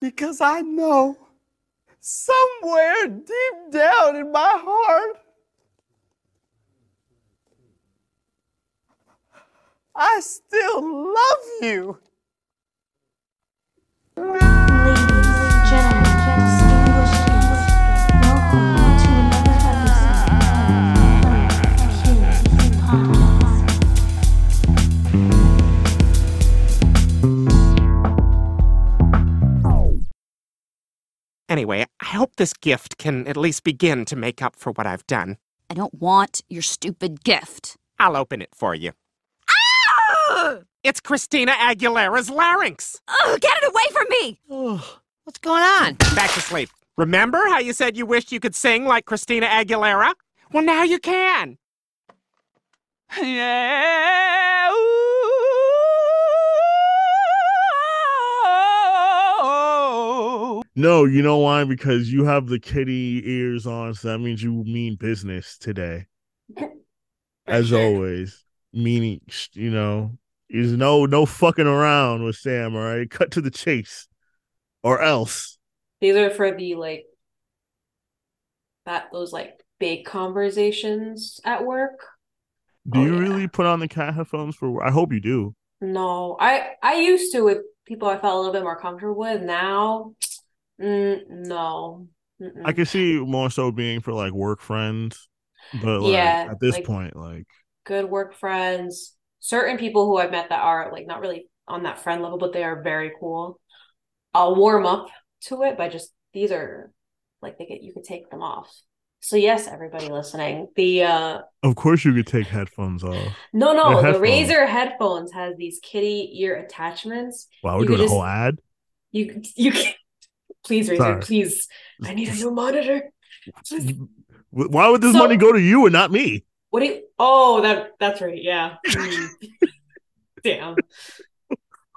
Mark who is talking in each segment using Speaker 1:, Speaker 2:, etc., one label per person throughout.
Speaker 1: Because I know somewhere deep down in my heart, I still love you.
Speaker 2: Anyway, I hope this gift can at least begin to make up for what I've done.
Speaker 3: I don't want your stupid gift.
Speaker 2: I'll open it for you.
Speaker 3: Ugh!
Speaker 2: It's Christina Aguilera's larynx.
Speaker 3: Ugh, get it away from me!
Speaker 4: What's going on?
Speaker 2: Back to sleep. Remember how you said you wished you could sing like Christina Aguilera? Well, now you can. Yeah. ooh.
Speaker 5: No, you know why? Because you have the kitty ears on, so that means you mean business today. As always, meaning you know, is no no fucking around with Sam. All right, cut to the chase, or else.
Speaker 6: These are for the like that those like big conversations at work.
Speaker 5: Do
Speaker 6: Oh,
Speaker 5: you
Speaker 6: yeah.
Speaker 5: really put on the cat headphones for? I hope you do.
Speaker 6: No, I I used to with people I felt a little bit more comfortable with. Now, mm, no. Mm-mm.
Speaker 5: I can see more so being for like work friends, but like
Speaker 6: Yeah,
Speaker 5: at this
Speaker 6: like-
Speaker 5: point, like
Speaker 6: Good work friends. Certain people who I've met that are like not really on that friend level, but they are very cool. I'll warm up to it, but just these are like they get you could take them off. So yes, everybody listening, the uh
Speaker 5: of course you could take headphones off.
Speaker 6: no no the
Speaker 5: headphones.
Speaker 6: Razer headphones has these kitty ear attachments.
Speaker 5: Wow, we're
Speaker 6: You
Speaker 5: doing a whole ad.
Speaker 6: You you can please Razer,
Speaker 5: Sorry.
Speaker 6: please. I need a new monitor.
Speaker 5: Why would this
Speaker 6: So-
Speaker 5: money go to you and not me?
Speaker 6: What do you oh that that's right, yeah. Hmm. Damn.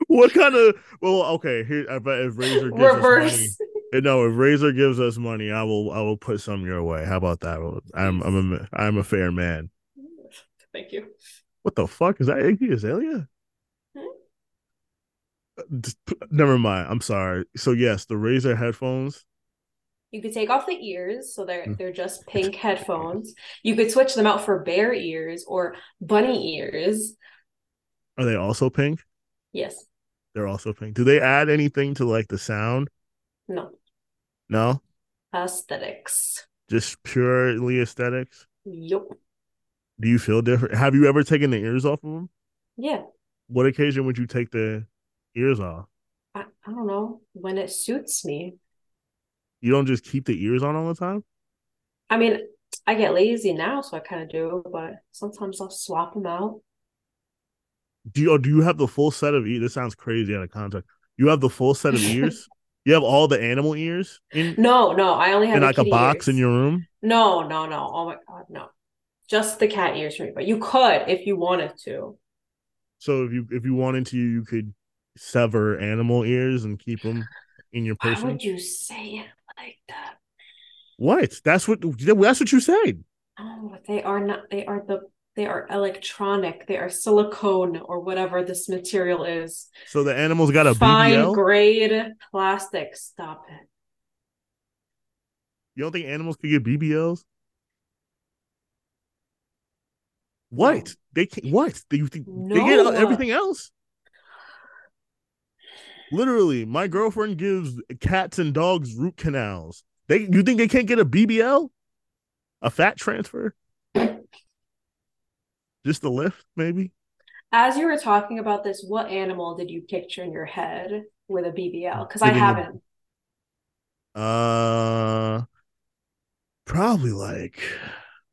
Speaker 5: What kind of well, okay, here I bet if Razer gives us money. Eh, No, if Razer gives us money, I will I will put some your way. How about that? I'm I'm a I'm a fair man.
Speaker 6: Thank you.
Speaker 5: What the fuck is that? Iggy Azalea? Never mind. I'm sorry. So yes, the Razer headphones.
Speaker 6: You could take off the ears, so they're
Speaker 5: Hmm.
Speaker 6: they're just pink headphones. You could switch them out for bear ears or bunny ears.
Speaker 5: Are they also pink?
Speaker 6: Yes.
Speaker 5: They're also pink. Do they add anything to like the sound?
Speaker 6: No.
Speaker 5: No,
Speaker 6: Aesthetics.
Speaker 5: just purely aesthetics.
Speaker 6: Yup.
Speaker 5: Do you feel different? Have you ever taken the ears off of them?
Speaker 6: Yeah.
Speaker 5: What occasion would you take the ears off?
Speaker 6: I, I don't know when it suits me.
Speaker 5: You don't just keep the ears on all the time?
Speaker 6: I mean, I get lazy now, so I kind of do, but sometimes I'll swap them out.
Speaker 5: Do you, do you have the full set of ears? This sounds crazy out of context. You have the full set of ears? you have all the animal ears in,
Speaker 6: No, no, I only have
Speaker 5: in like a box in your room?
Speaker 6: No, no, no. Oh my God, no. Just the cat ears for me, but you could if you wanted to.
Speaker 5: So if you if you wanted to, you could sever animal ears and keep them in your
Speaker 6: Why
Speaker 5: person.
Speaker 6: would you say it like that?
Speaker 5: What? That's what that's what you said.
Speaker 6: Oh, they are not. They are the. They are electronic. They are silicone or whatever this material is.
Speaker 5: So the animal's got a
Speaker 6: Fine
Speaker 5: BBL.
Speaker 6: grade plastic. Stop it.
Speaker 5: You don't think animals could get BBLs? What? They can't? what? do you think they get everything else? Literally, my girlfriend gives cats and dogs root canals. They you think they can't get a BBL? A fat transfer? Just a lift, maybe?
Speaker 6: As you were talking about this, what animal did you picture in your head with a BBL? Because I haven't.
Speaker 5: Uh probably like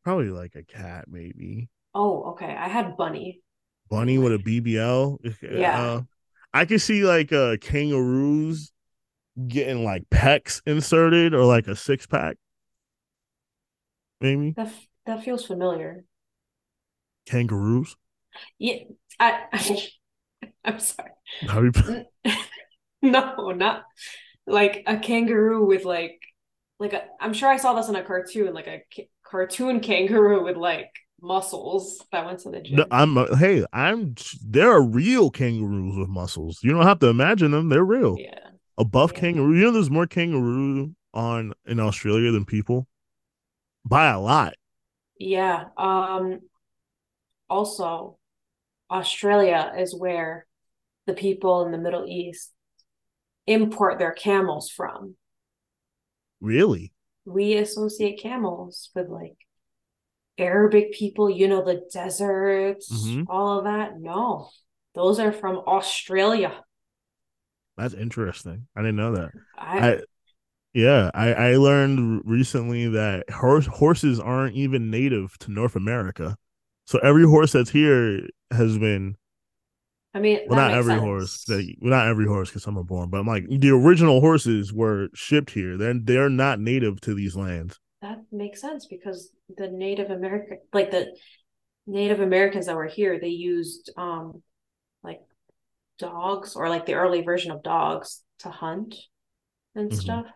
Speaker 5: probably like a cat, maybe.
Speaker 6: Oh, okay. I had bunny.
Speaker 5: bunny with a BBL.
Speaker 6: Yeah.
Speaker 5: Uh, I can see like uh kangaroos getting like pecs inserted or like a six pack. Maybe
Speaker 6: That f- that feels familiar.
Speaker 5: kangaroos.
Speaker 6: Yeah, I, I'm sorry.
Speaker 5: You
Speaker 6: No, not like a kangaroo with like like a, I'm sure I saw this in a cartoon, like a ca- cartoon kangaroo with like muscles that went to the gym.
Speaker 5: I'm uh, hey, I'm there are real kangaroos with muscles. You don't have to imagine them, they're real.
Speaker 6: Yeah.
Speaker 5: above
Speaker 6: Yeah.
Speaker 5: kangaroo. You know, there's more kangaroo on in Australia than people by a lot.
Speaker 6: Yeah. Um, also, Australia is where the people in the Middle East import their camels from.
Speaker 5: Really?
Speaker 6: We associate camels with like Arabic people, you know, the deserts,
Speaker 5: Mhm.
Speaker 6: all of that. No, those are from Australia.
Speaker 5: That's interesting. I didn't know that.
Speaker 6: I,
Speaker 5: I yeah, I I learned recently that horse horses aren't even native to North America. So every horse that's here has been
Speaker 6: I mean,
Speaker 5: well, not every
Speaker 6: sense.
Speaker 5: horse. That, well, not every horse because some are born, but I'm like the original horses were shipped here. They're they're not native to these lands.
Speaker 6: That makes sense because the Native American, like the Native Americans that were here, they used um like dogs or like the early version of dogs to hunt and
Speaker 5: Mhm.
Speaker 6: stuff.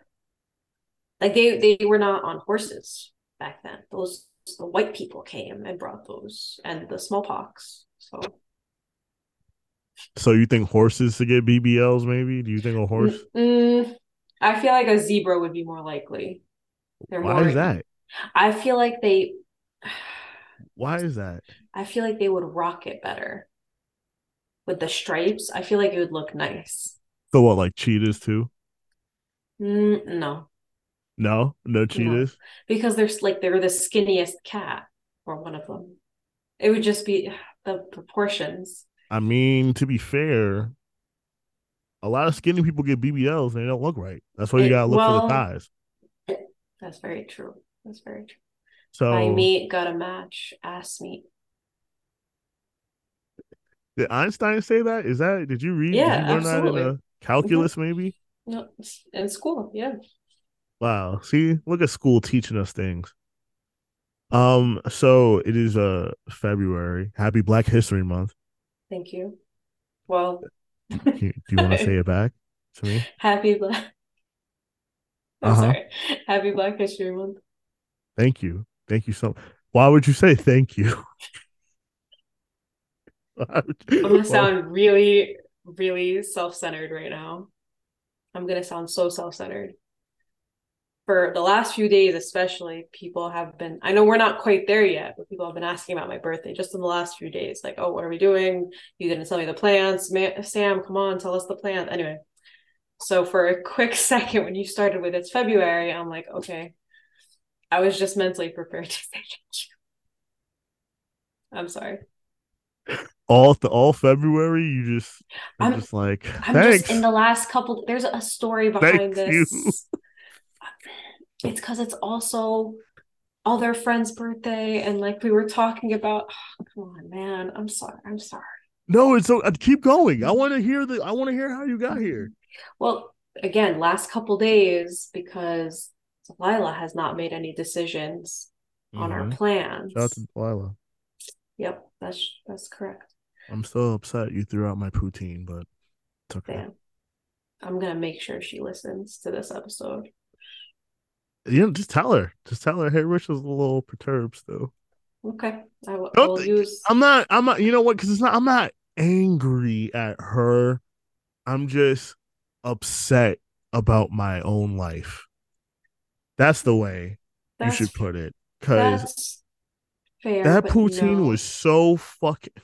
Speaker 6: Like they they were not on horses back then. Those the white people came and brought those and the smallpox. So
Speaker 5: So you think horses to get BBLs? Maybe? Do you think a horse?
Speaker 6: Mm, I feel like a zebra would be more likely. They're
Speaker 5: Why
Speaker 6: more
Speaker 5: is that?
Speaker 6: I feel like they
Speaker 5: Why is that?
Speaker 6: I feel like they would rock it better with the stripes. I feel like it would look nice.
Speaker 5: So what? Like cheetahs too?
Speaker 6: Mm, no,
Speaker 5: No, no cheetahs.
Speaker 6: because they're like they're the skinniest cat or one of them. It would just be the proportions.
Speaker 5: I mean, to be fair, a lot of skinny people get BBLs and they don't look right. That's why you
Speaker 6: It-
Speaker 5: gotta look for the thighs.
Speaker 6: That's very true. That's very true.
Speaker 5: So
Speaker 6: My meat got a match ass meat.
Speaker 5: did Einstein say that? Is that did you read?
Speaker 6: Yeah,
Speaker 5: did you learn
Speaker 6: absolutely.
Speaker 5: that in a calculus? Maybe.
Speaker 6: No, in school, yeah.
Speaker 5: Wow. See, look at school teaching us things. Um. So it is uh February. Happy Black History Month.
Speaker 6: Thank you. Well,
Speaker 5: Do you, you want to say it back to me?
Speaker 6: happy Black. I'm
Speaker 5: Uh-huh.
Speaker 6: sorry. Happy Black History Month.
Speaker 5: Thank you. Thank you so. Why would you say thank you? You-
Speaker 6: I'm gonna sound really, really self-centered right now. I'm gonna sound so self-centered. For the last few days, especially, people have been, I know we're not quite there yet, but people have been asking about my birthday just in the last few days. Like, oh, what are we doing? You didn't tell me the plans. Ma- Sam, come on, tell us the plan. Anyway, so for a quick second, when you started with it's February, I'm like, okay, I was just mentally prepared to say thank you. I'm sorry.
Speaker 5: all the all February, you just I'm just like
Speaker 6: I'm
Speaker 5: thanks.
Speaker 6: just in the last couple. There's a story behind
Speaker 5: Thank you.
Speaker 6: this. It's because it's also all their friends' birthday, and like we were talking about. come on, man. I'm sorry. I'm sorry.
Speaker 5: no, it's so uh, keep going. I want to hear the. I want to hear how you got here.
Speaker 6: Well, again, last couple days because Lila has not made any decisions on our
Speaker 5: Mhm.
Speaker 6: plans.
Speaker 5: Shout out to Delilah.
Speaker 6: Yep, that's that's correct.
Speaker 5: I'm so upset you threw out my poutine, but it's okay.
Speaker 6: Damn. I'm gonna make sure she listens to this episode.
Speaker 5: You know, just tell her. Just tell her. Hey, Rich was a little perturbed still.
Speaker 6: Okay, I will,
Speaker 5: Don't
Speaker 6: will use.
Speaker 5: I'm not. I'm not. You know what? Because it's not. I'm not angry at her. I'm just upset about my own life. That's the way you should put it. Because
Speaker 6: fair.
Speaker 5: that poutine
Speaker 6: no.
Speaker 5: was so fucking.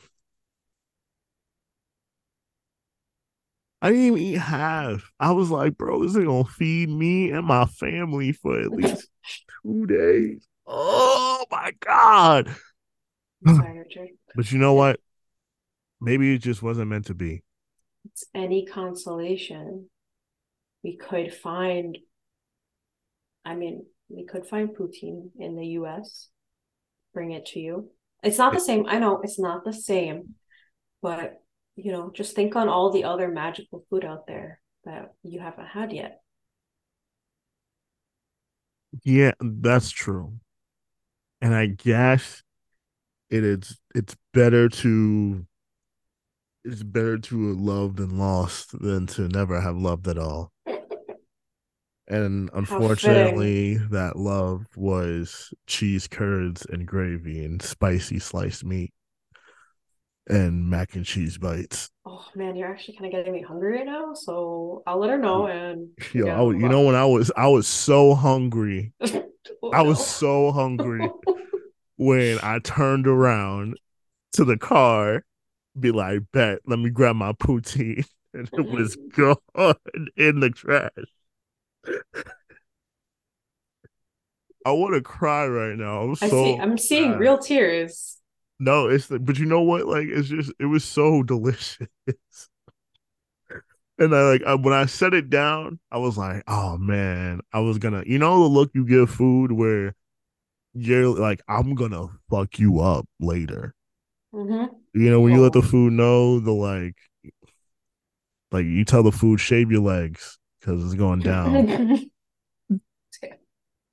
Speaker 5: I didn't even eat half. I was like, bro, this is gonna feed me and my family for at least two days. Oh my god!
Speaker 6: Sorry,
Speaker 5: But you know what? Maybe it just wasn't meant to be.
Speaker 6: It's any consolation. We could find. I mean, we could find poutine in the U.S. Bring it to you. It's not the same. I know it's not the same, but you know, just think on all the other magical food out there that you haven't had yet.
Speaker 5: Yeah, that's true. And I guess it is it's better to it's better to have loved and lost than to never have loved at all. And unfortunately, that love was cheese curds and gravy and spicy sliced meat and mac and cheese bites.
Speaker 6: Oh man, you're actually kind of getting me hungry right now. So I'll let her know. And
Speaker 5: Yo,
Speaker 6: Yeah,
Speaker 5: I you know when I was I was so hungry.
Speaker 6: Oh,
Speaker 5: I was
Speaker 6: no.
Speaker 5: so hungry when I turned around to the car, be like, bet, let me grab my poutine. And it was gone in the trash. I want to cry right now. I'm
Speaker 6: I see. I'm seeing real tears.
Speaker 5: No, it's the, but you know what? Like it's just it was so delicious. And I like I, when I set it down, I was like, "Oh man, I was gonna." You know the look you give food where you're like, "I'm gonna fuck you up later."
Speaker 6: hmm
Speaker 5: You know when you let the food know the like, like you tell the food shave your legs because it's going down.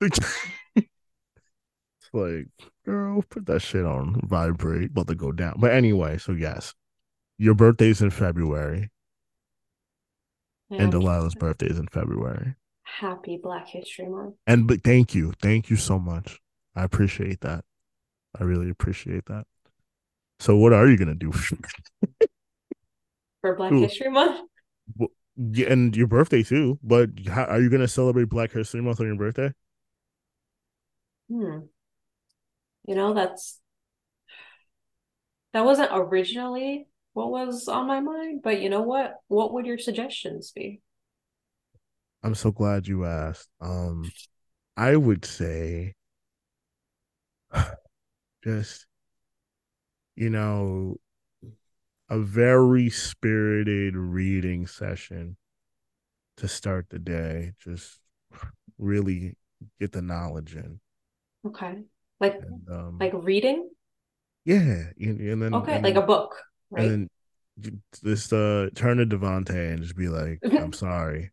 Speaker 5: it's like, girl, put that shit on vibrate, about to go down. But anyway, so yes, your birthday's in February, and
Speaker 6: And
Speaker 5: Delilah's birthday is in February.
Speaker 6: happy Black History Month.
Speaker 5: And but thank you, thank you so much. I appreciate that. I really appreciate that. So, what are you gonna do?
Speaker 6: For Black. History Month?
Speaker 5: Yeah, and your birthday too. But how, are you gonna celebrate Black History Month on your birthday?
Speaker 6: Hmm. You know, that's that wasn't originally what was on my mind, but you know what? What would your suggestions be?
Speaker 5: I'm so glad you asked. Um, I would say, just you know, a very spirited reading session to start the day. Just really get the knowledge in,
Speaker 6: Okay. Like
Speaker 5: and um,
Speaker 6: like reading?
Speaker 5: yeah, and, and then
Speaker 6: Okay,
Speaker 5: and
Speaker 6: like
Speaker 5: then-
Speaker 6: a book, right?
Speaker 5: And then just uh turn to Devontae and just be like, I'm sorry.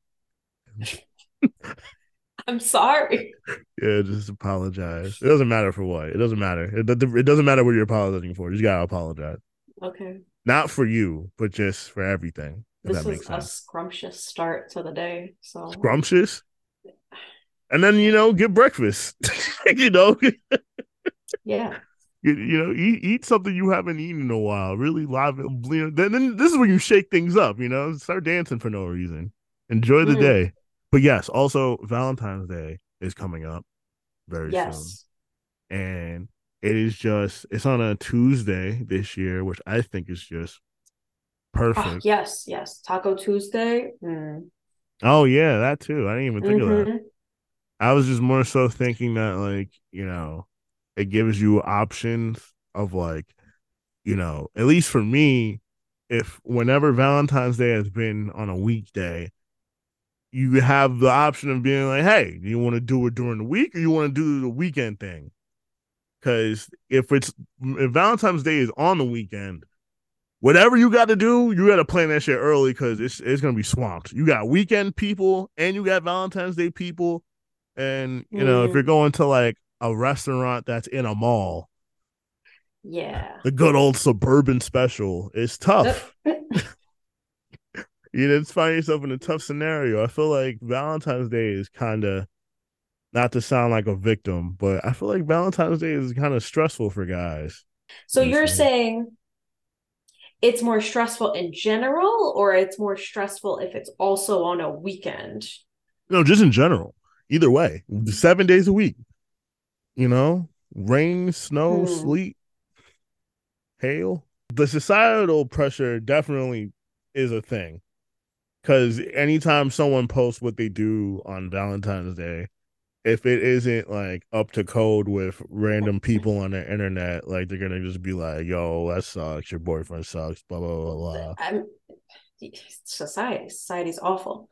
Speaker 6: I'm sorry.
Speaker 5: Yeah, just apologize. It doesn't matter for what. It doesn't matter. It, it doesn't matter what you're apologizing for. You just gotta apologize.
Speaker 6: Okay.
Speaker 5: Not for you, but just for everything.
Speaker 6: This
Speaker 5: that makes
Speaker 6: a scrumptious start to the day. So
Speaker 5: Scrumptious. And then you know, get breakfast. you know,
Speaker 6: yeah.
Speaker 5: you know, eat eat something you haven't eaten in a while. Really live. You know, then, then this is when you shake things up. You know, start dancing for no reason. Enjoy the
Speaker 6: Mhm.
Speaker 5: day. But yes, also Valentine's Day is coming up very soon. And it is just it's on a Tuesday this year, which I think is just
Speaker 6: Oh,
Speaker 5: perfect.
Speaker 6: yes, yes. Taco Tuesday. Mm.
Speaker 5: Oh yeah, that too. I didn't even think of that.
Speaker 6: Mhm.
Speaker 5: I was just more so thinking that like, you know, it gives you options of like, you know, at least for me, if whenever Valentine's Day has been on a weekday, you have the option of being like, hey, do you want to do it during the week or you want to do the weekend thing? Because if it's if Valentine's Day is on the weekend, whatever you got to do, you got to plan that shit early because it's it's gonna be swamped. You got weekend people and you got Valentine's Day people, and you know if
Speaker 6: Mhm.
Speaker 5: you're going to like a restaurant that's in a mall,
Speaker 6: Yeah.
Speaker 5: the good old suburban special, it's tough. you just find yourself in a tough scenario. I feel like Valentine's Day is kind of not to sound like a victim, but I feel like Valentine's Day is kind of stressful for guys.
Speaker 6: So you're saying it's more stressful in general, or it's more stressful if it's also on a weekend?
Speaker 5: No, just in general. Either way, seven days a week. You know, rain, snow,
Speaker 6: Hmm.
Speaker 5: sleet, hail. The societal pressure definitely is a thing. Because anytime someone posts what they do on Valentine's Day, if it isn't like up to code with random people on the internet, like they're gonna just be like, "Yo, that sucks. Your boyfriend sucks." Blah blah blah blah.
Speaker 6: I'm society. Society's awful.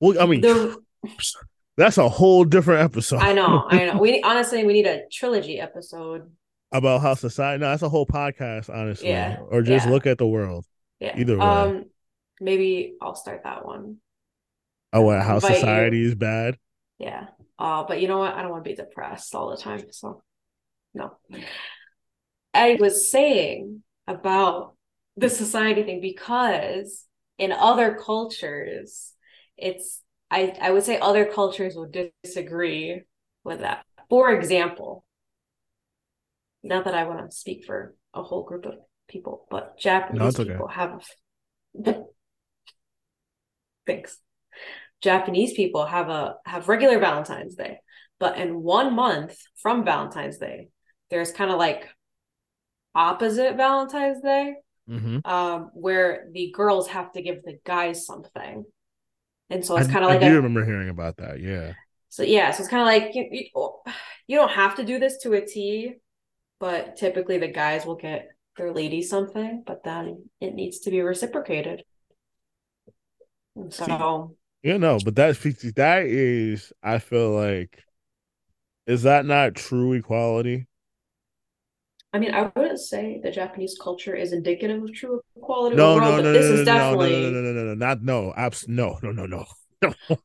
Speaker 5: Well, I mean,
Speaker 6: The-
Speaker 5: that's a whole different episode.
Speaker 6: I know, I know. We honestly we need a trilogy episode.
Speaker 5: about how society. No, that's a whole podcast, honestly.
Speaker 6: Yeah,
Speaker 5: Or just
Speaker 6: yeah.
Speaker 5: look at the world.
Speaker 6: Yeah.
Speaker 5: Either way.
Speaker 6: Um, maybe I'll start that one.
Speaker 5: Oh, what, how
Speaker 6: Invite you.
Speaker 5: society is bad.
Speaker 6: Yeah. Uh, but you know what? I don't want to be depressed all the time. So no. I was saying about the society thing because in other cultures, it's I, I would say other cultures would disagree with that. For example, not that I want to speak for a whole group of people, but Japanese
Speaker 5: No, okay.
Speaker 6: people have Thanks. Japanese people have a have regular Valentine's Day, but in one month from Valentine's Day, there's kind of like opposite Valentine's Day,
Speaker 5: Mm-hmm.
Speaker 6: um, where the girls have to give the guys something, and so it's kind of like I
Speaker 5: do
Speaker 6: a,
Speaker 5: remember hearing about that. Yeah.
Speaker 6: so yeah, so it's kind of like you, you you don't have to do this to a T, but typically the guys will get their lady something, but then it needs to be reciprocated. And so
Speaker 5: You know, but that's that is I feel like is that not true equality?
Speaker 6: I mean, I wouldn't say the Japanese culture is indicative of true equality
Speaker 5: No,
Speaker 6: overall,
Speaker 5: no,
Speaker 6: but
Speaker 5: no, no,
Speaker 6: this
Speaker 5: no,
Speaker 6: is
Speaker 5: no,
Speaker 6: definitely.
Speaker 5: no, no, no, no, no, no, not no, abs- no, no, no, no.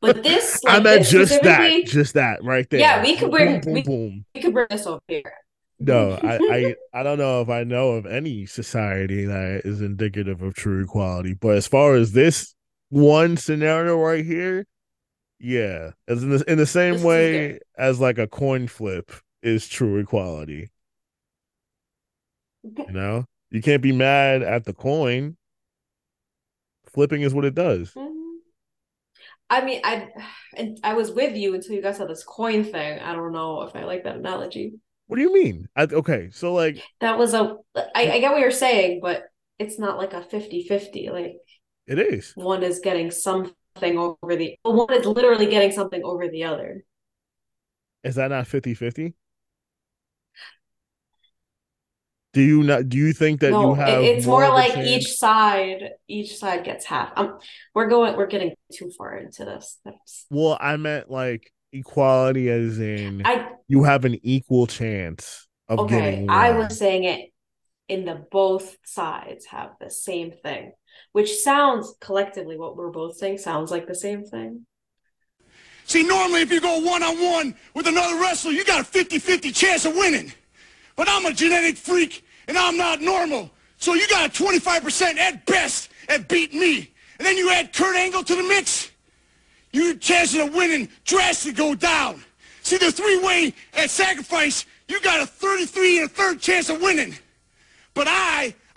Speaker 6: But this,
Speaker 5: I
Speaker 6: like,
Speaker 5: meant
Speaker 6: this
Speaker 5: just that,
Speaker 6: specifically-
Speaker 5: just that right there.
Speaker 6: Yeah, we could bring-
Speaker 5: boom,
Speaker 6: we-
Speaker 5: boom.
Speaker 6: We could bring this over here.
Speaker 5: No, I, I, I don't know if I know of any society that is indicative of true equality. But as far as this one scenario right here, yeah, as in the in the same
Speaker 6: This
Speaker 5: way as like a coin flip is true equality. You know, you can't be mad at the coin. Flipping is what it does.
Speaker 6: Mhm. I mean, I and I was with you until you guys said this coin thing. I don't know if I like that analogy.
Speaker 5: What do you mean? I, okay, so like
Speaker 6: That was a I, I get what you're saying, but it's not like a 50-50. Like
Speaker 5: it is.
Speaker 6: one is getting something over the one is literally getting something over the other.
Speaker 5: Is that not 50-50? Do you not do you think that you
Speaker 6: no, it-
Speaker 5: have
Speaker 6: it's
Speaker 5: more
Speaker 6: more like each side each side gets half. Um, we're going we're getting too far into this. That's
Speaker 5: Well, I meant like equality as in
Speaker 6: I
Speaker 5: you have an equal chance of
Speaker 6: okay.
Speaker 5: getting
Speaker 6: I was saying it in the both sides have the same thing, which sounds collectively what we're both saying sounds like the same thing.
Speaker 7: See, normally if you go one on one with another wrestler, you got a 50 50 chance of winning. But I'm a genetic freak and I'm not normal. So you got a 25% at best at beating me. And then you add Kurt Angle to the mix, your chances of winning drastically go down. See, the three way at sacrifice, you got a 33 and a third chance of winning. But I,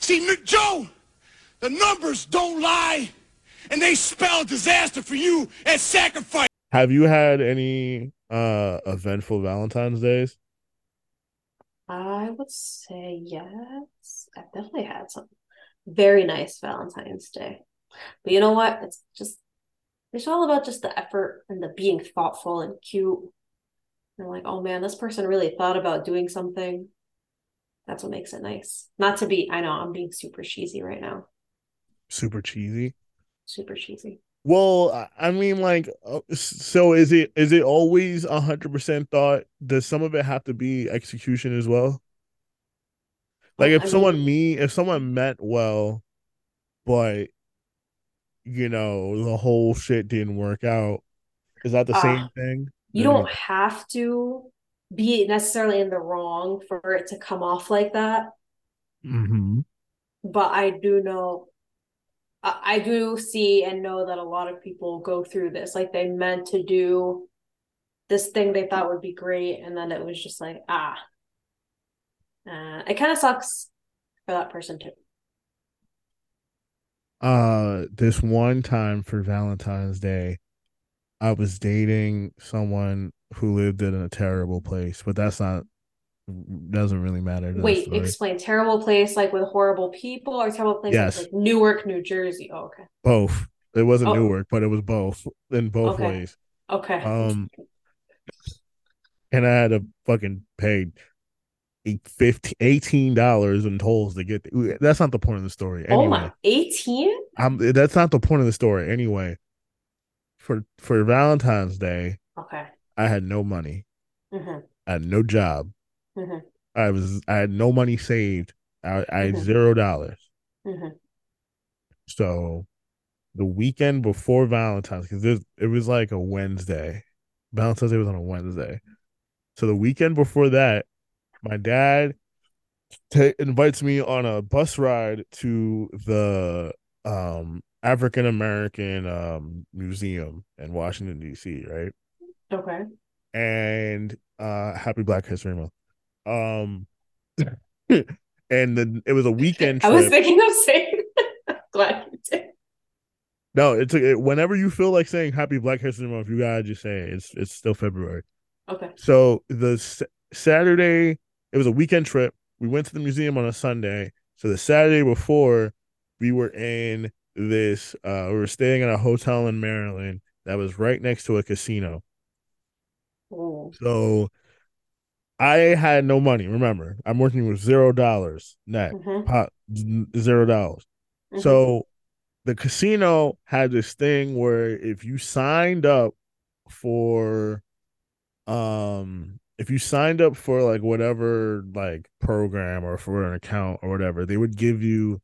Speaker 7: See, N- Joe, the numbers don't lie, and they spell disaster for you at sacrifice.
Speaker 5: Have you had any uh eventful Valentine's days?
Speaker 6: I would say yes. I've definitely had some very nice Valentine's Day. But you know what? It's just it's all about just the effort and the being thoughtful and cute. And like, oh man, this person really thought about doing something. That's what makes it nice. Not to be, I know I'm being super cheesy right now.
Speaker 5: Super cheesy.
Speaker 6: Super cheesy.
Speaker 5: Well, I- mean, like, uh, so is it is it always a hundred percent thought? Does some of it have to be execution as well? Like, if
Speaker 6: I
Speaker 5: someone
Speaker 6: mean-
Speaker 5: me, if someone meant well, but you know the whole shit didn't work out, is that the
Speaker 6: Ah,
Speaker 5: same thing?
Speaker 6: You don't have to be necessarily in the wrong for it to come off like that.
Speaker 5: Mhm.
Speaker 6: but I do know, I I do see and know that a lot of people go through this. Like they meant to do this thing they thought would be great, and then it was just like, ah, uh, it kind of sucks for that person too.
Speaker 5: Uh, this one time for Valentine's Day, I was dating someone who lived in a terrible place, but that's not doesn't really matter. to
Speaker 6: Wait, explain. Terrible place, like with horrible people, or terrible place
Speaker 5: Yes.
Speaker 6: like Newark, New Jersey. Oh, okay,
Speaker 5: both. It wasn't
Speaker 6: Oh.
Speaker 5: Newark, but it was both in both
Speaker 6: Okay.
Speaker 5: ways.
Speaker 6: okay.
Speaker 5: Um, and I had to fucking pay eight- 15 18 dollars in tolls to get. The, that's not the point of the story. Anyway,
Speaker 6: oh my, eighteen.
Speaker 5: I'm, that's not the point of the story. Anyway, for for Valentine's Day,
Speaker 6: Okay.
Speaker 5: I had no money.
Speaker 6: hmm
Speaker 5: I had no job.
Speaker 6: hmm
Speaker 5: I was I had no money saved. I, I had
Speaker 6: Mhm.
Speaker 5: zero dollars.
Speaker 6: hmm
Speaker 5: So the weekend before Valentine's, because it was like a Wednesday. Valentine's Day was on a Wednesday. So the weekend before that, my dad ta invites me on a bus ride to the um African American um museum in Washington D.C. Right,
Speaker 6: Okay.
Speaker 5: and uh Happy Black History Month. Um, and then it was a weekend.
Speaker 6: I was thinking of saying. Glad you did.
Speaker 5: No, it's it, whenever you feel like saying Happy Black History Month, you gotta just say it. it's it's still February.
Speaker 6: Okay.
Speaker 5: So the s- Saturday, it was a weekend trip. We went to the museum on a Sunday. So the Saturday before, we were in this. uh We were staying at a hotel in Maryland that was right next to a casino.
Speaker 6: Ooh.
Speaker 5: So I had no money. Remember, I'm working with zero dollars net,
Speaker 6: Mhm.
Speaker 5: pot zero dollars.
Speaker 6: Mhm.
Speaker 5: So the casino had this thing where if you signed up for um if you signed up for like whatever like program or for an account or whatever, they would give you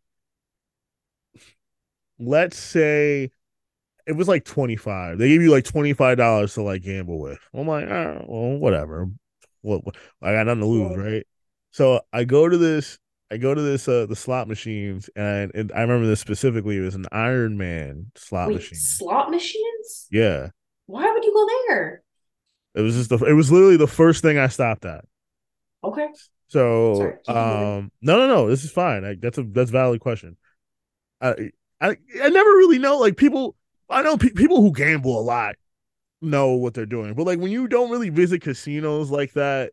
Speaker 5: let's say it was like 25. They gave you like $25 to like gamble with. I'm like, oh, well, whatever. What, what I got nothing to lose, right? So I go to this I go to this uh the slot machines and, and I remember this specifically. It was an Iron Man slot
Speaker 6: Wait,
Speaker 5: machine.
Speaker 6: slot machines?
Speaker 5: Yeah.
Speaker 6: Why would you go there?
Speaker 5: It was just the it was literally the first thing I stopped at.
Speaker 6: Okay.
Speaker 5: So
Speaker 6: Sorry,
Speaker 5: um no no no, this is fine. Like that's a that's a valid question. I I I never really know like people I know pe- people who gamble a lot know what they're doing. But like when you don't really visit casinos like that,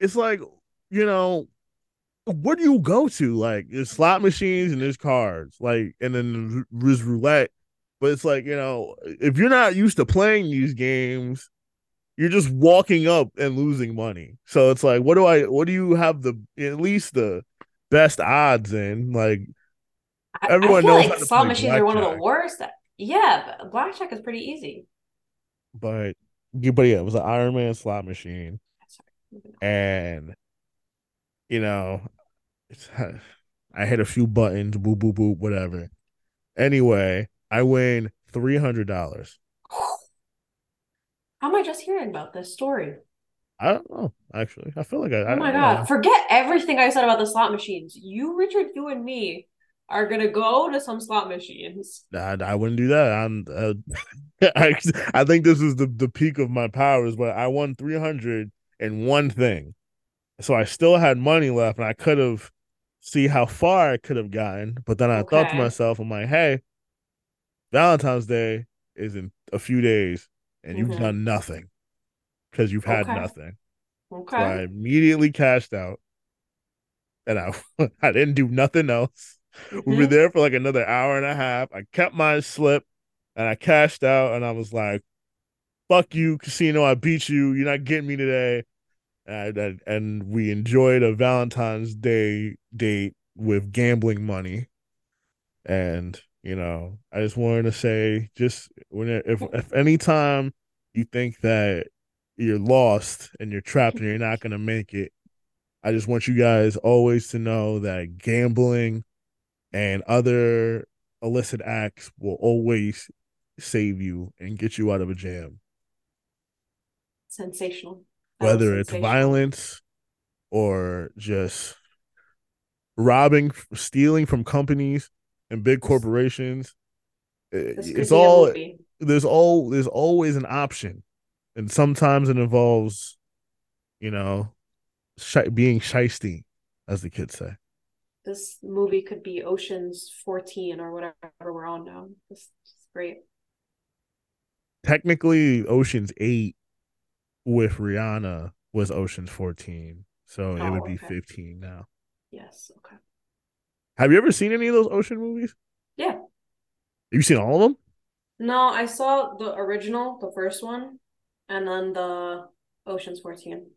Speaker 5: it's like, you know, where do you go to? Like there's slot machines and there's cards, like and then there's roulette. But it's like, you know, if you're not used to playing these games, you're just walking up and losing money. So it's like, what do I what do you have the at least the best odds in? Like Everyone
Speaker 6: I
Speaker 5: knows
Speaker 6: like slot machines are one of the worst. Yeah, but blackjack is pretty easy.
Speaker 5: but yeah, but yeah, it was an Iron Man slot machine. and you know it's, i hit a few buttons boo boo boo, whatever anyway i win $300
Speaker 6: How am I just hearing about this story?
Speaker 5: i don't know actually i feel like i
Speaker 6: Oh my God. Forget everything I said about the slot machines. You, Richard, you and me are gonna go to some slot machines.
Speaker 5: I, I wouldn't do that i'm uh, I, I think this is the, the peak of my powers but i won 300 in one thing so i still had money left and i could have see how far i could have gotten but then i thought to myself i'm like hey valentine's day is in a few days and you've
Speaker 6: Mhm.
Speaker 5: done nothing because you've had
Speaker 6: Okay.
Speaker 5: nothing
Speaker 6: Okay.
Speaker 5: so i immediately cashed out and i i didn't do nothing else we were there for like another hour and a half. I kept my slip and I cashed out and I was like, fuck you, casino. I beat you. You're not getting me today. And, and, and we enjoyed a Valentine's Day date with gambling money. And, you know, I just wanted to say just when if, if anytime you think that you're lost and you're trapped and you're not going to make it, I just want you guys always to know that gambling and other illicit acts will always save you and get you out of a jam,
Speaker 6: Sensational. That
Speaker 5: whether it's
Speaker 6: sensational.
Speaker 5: violence or just robbing, stealing from companies and big corporations. Eh,
Speaker 6: This
Speaker 5: It's all there's all there's always an option, and sometimes it involves, you know, shi- being shisty, as the kids say.
Speaker 6: This movie could be Ocean's 14 or whatever we're on now. This is great.
Speaker 5: technically Ocean's Eight with Rihanna was Ocean's 14. So it
Speaker 6: Oh,
Speaker 5: would be
Speaker 6: okay.
Speaker 5: 15 now.
Speaker 6: Yes. Okay.
Speaker 5: Have you ever seen any of those Ocean movies?
Speaker 6: Yeah.
Speaker 5: Have you seen all of them?
Speaker 6: No, I saw the original, the first one, and then the Ocean's 14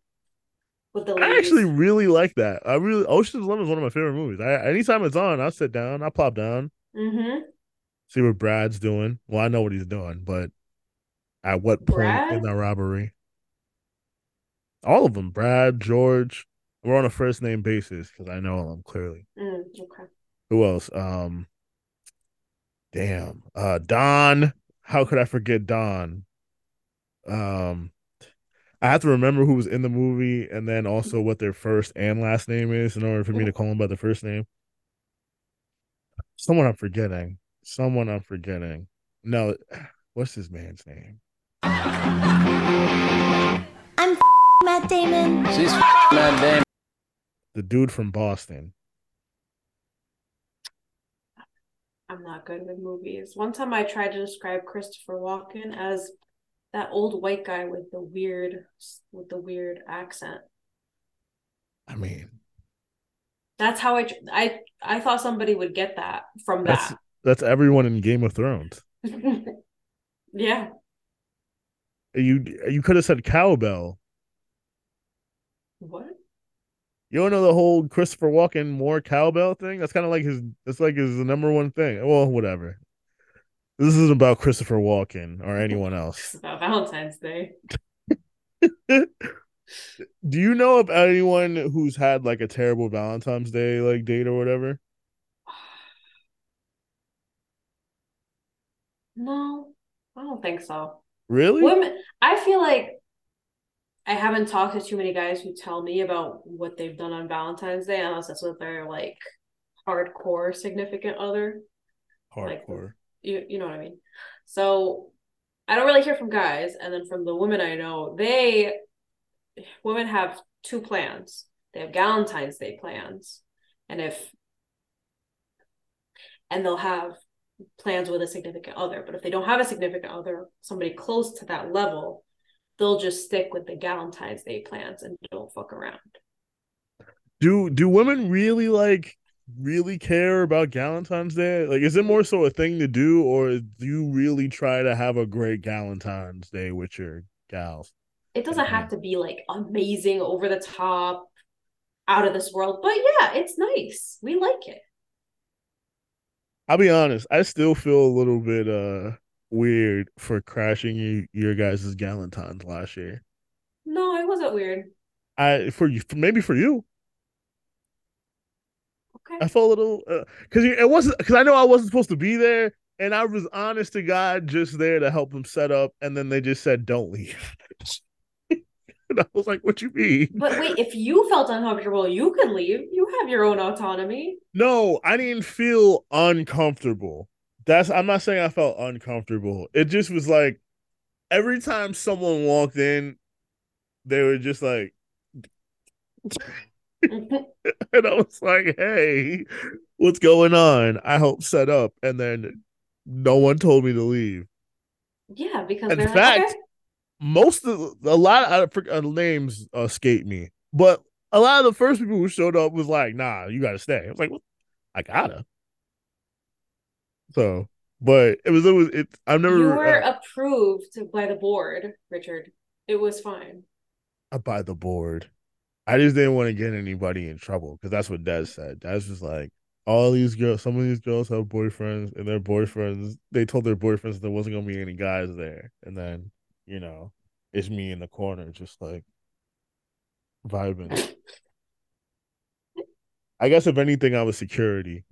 Speaker 6: with the
Speaker 5: I actually really like that. I really Ocean's Eleven is one of my favorite movies. I anytime it's on, I sit down, I plop down,
Speaker 6: Mm-hmm.
Speaker 5: see what Brad's doing. Well, I know what he's doing, but at what point in
Speaker 6: Brad?
Speaker 5: the robbery? All of them, Brad, George. We're on a first name basis because I know them clearly.
Speaker 6: Mm, okay.
Speaker 5: Who else? Um, damn. Uh Don. How could I forget Don? Um I have to remember who was in the movie and then also what their first and last name is in order for me to call them by the first name. Someone I'm forgetting. Someone I'm forgetting. No, what's this man's name?
Speaker 8: I'm Matt Damon.
Speaker 9: She's Matt Damon.
Speaker 5: The dude from Boston.
Speaker 6: I'm not good with movies. One time I tried to describe Christopher Walken as that old white guy with the weird with the weird accent.
Speaker 5: I mean,
Speaker 6: That's how I I I thought somebody would get that from
Speaker 5: that's
Speaker 6: that.
Speaker 5: that's everyone in Game of Thrones.
Speaker 6: yeah.
Speaker 5: You you could have said cowbell.
Speaker 6: What?
Speaker 5: You don't know the whole Christopher Walken more cowbell thing? That's kind of like his. It's like his number one thing. Well, whatever. This isn't about Christopher Walken or anyone else.
Speaker 6: It's about Valentine's Day.
Speaker 5: Do you know of anyone who's had like a terrible Valentine's Day like date or whatever?
Speaker 6: No, I don't think so.
Speaker 5: Really?
Speaker 6: Women, I feel like I haven't talked to too many guys who tell me about what they've done on Valentine's Day, unless that's with their like hardcore significant other. like-
Speaker 5: Hardcore.
Speaker 6: You you know what I mean? So I don't really hear from guys, and then from the women I know, they women have two plans. They have Valentine's Day plans, and if and they'll have plans with a significant other. But if they don't have a significant other, somebody close to that level, they'll just stick with the Valentine's Day plans and don't fuck around.
Speaker 5: Do do women really like really care about Valentine's Day? Like, is it more so a thing to do, or do you really try to have a great Valentine's Day with your gals?
Speaker 6: It doesn't have to be like amazing, over the top, out of this world, but yeah, it's nice. We like it.
Speaker 5: I'll be honest, I still feel a little bit uh weird for crashing you, your guys' Galentine's last year.
Speaker 6: No, it wasn't weird.
Speaker 5: I for you maybe for you.
Speaker 6: Okay.
Speaker 5: I felt a little uh, because it wasn't because I know I wasn't supposed to be there, and I was honest to God just there to help them set up, and then they just said don't leave. and I was like, "What you mean?"
Speaker 6: But wait, if you felt uncomfortable, you can leave. You have your own autonomy.
Speaker 5: No, I didn't feel uncomfortable. That's I'm not saying I felt uncomfortable. It just was like every time someone walked in, they were just like, and I was like, "Hey, what's going on?" I helped set up, and then no one told me to leave.
Speaker 6: yeah, because
Speaker 5: In fact,
Speaker 6: like, okay.
Speaker 5: Most of a lot of uh, names escape me, but a lot of the first people who showed up was like, "Nah, you got to stay." I was like, "What? I gotta." So, but it was it was it. I've never
Speaker 6: you were
Speaker 5: uh,
Speaker 6: approved by the board, Richard. It was fine.
Speaker 5: uh, by the board. I just didn't want to get anybody in trouble because that's what Des said. Des was like, all these girls, some of these girls have boyfriends, and their boyfriends, they told their boyfriends there wasn't gonna be any guys there, and then you know, it's me in the corner, just like vibing. I guess if anything, I was security.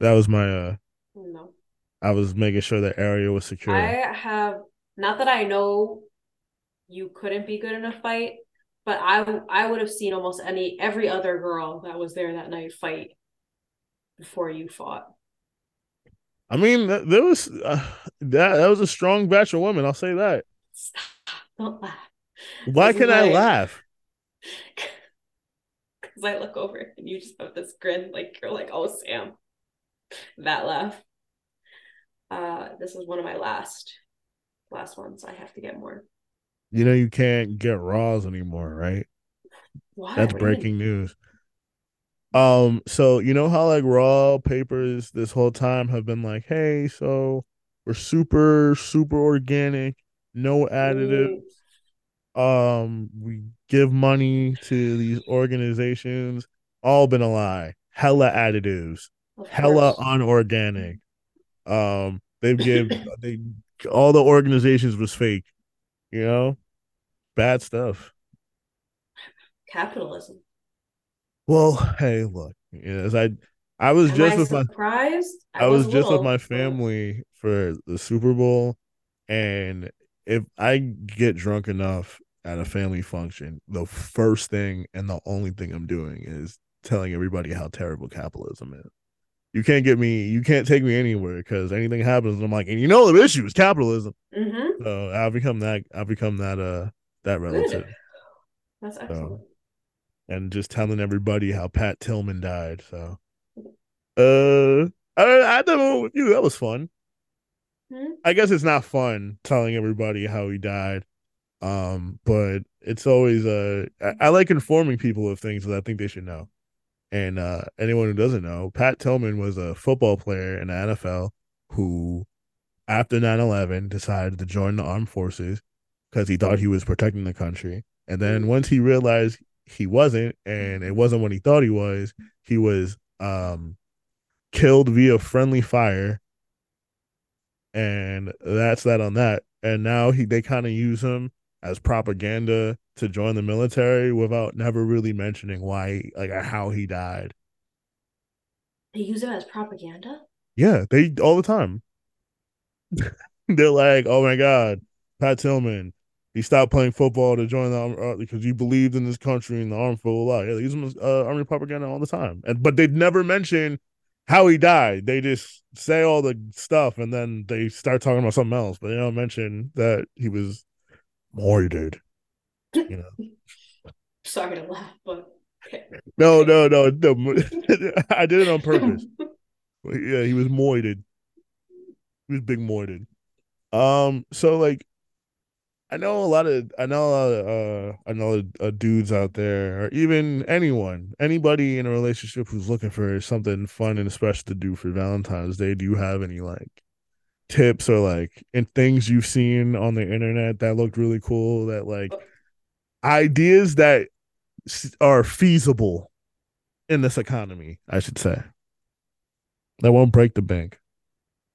Speaker 5: That was my uh
Speaker 6: No.
Speaker 5: I was making sure the area was secure.
Speaker 6: I have not that I know you couldn't be good in a fight, but I I would have seen almost any every other girl that was there that night fight before you fought.
Speaker 5: I mean, th- there was uh, that that was a strong batch of women. I'll say that.
Speaker 6: Stop. Don't laugh.
Speaker 5: Why can I laugh?
Speaker 6: Because I look over and you just have this grin, like you're like, oh Sam. That laugh. Uh this is one of my last last ones. I have to get more.
Speaker 5: You know, you can't get Raws anymore, right?
Speaker 6: Why?
Speaker 5: That's
Speaker 6: What do you mean?
Speaker 5: breaking news. Um, so you know how like Raw papers this whole time have been like, hey, so we're super, super organic, no additive. Um, we give money to these organizations. All been a lie. Hella additives. Hella unorganic. Um, they've give they all the organizations was fake. You know, bad stuff.
Speaker 6: capitalism.
Speaker 5: Well, hey, look, as I I was
Speaker 6: Am
Speaker 5: just
Speaker 6: I
Speaker 5: with my
Speaker 6: surprised?
Speaker 5: I was
Speaker 6: a
Speaker 5: just with my family for the Super Bowl, and if I get drunk enough at a family function, the first thing and the only thing I'm doing is telling everybody how terrible capitalism is. You can't get me, you can't take me anywhere because anything happens, I'm like, and you know the issue is capitalism.
Speaker 6: Mhm.
Speaker 5: So I've become that, I've become that, uh, that relative,
Speaker 6: That's excellent.
Speaker 5: and just telling everybody how Pat Tillman died. So, uh, I, don't I did with you. That was fun.
Speaker 6: Hmm?
Speaker 5: I guess it's not fun telling everybody how he died. Um, but it's always uh I, I like informing people of things that I think they should know. And uh anyone who doesn't know, Pat Tillman was a football player in the NFL who after 9-11 decided to join the armed forces because he thought he was protecting the country. And then once he realized he wasn't and it wasn't what he thought he was, he was um killed via friendly fire and that's that on that. And now he they kind of use him as propaganda to join the military without never really mentioning why, like how he died.
Speaker 6: They use it as propaganda.
Speaker 5: Yeah, they all the time. They're like, "Oh my God, Pat Tillman, he stopped playing football to join the army uh, because he believed in this country and the armed for a lot." Yeah, they use him as uh, army propaganda all the time, and but they'd never mention how he died. They just say all the stuff and then they start talking about something else, but they don't mention that he was murdered. You know.
Speaker 6: Sorry to laugh, but okay.
Speaker 5: No, no, no, no. I did it on purpose. yeah, he was moited. He was big moited. Um, so like, I know a lot of, I know a lot of, uh, I know uh, dudes out there, or even anyone, anybody in a relationship who's looking for something fun and special to do for Valentine's Day. Do you have any like tips or like and things you've seen on the internet that looked really cool? That like ideas that are feasible in this economy, I should say. That won't break the bank.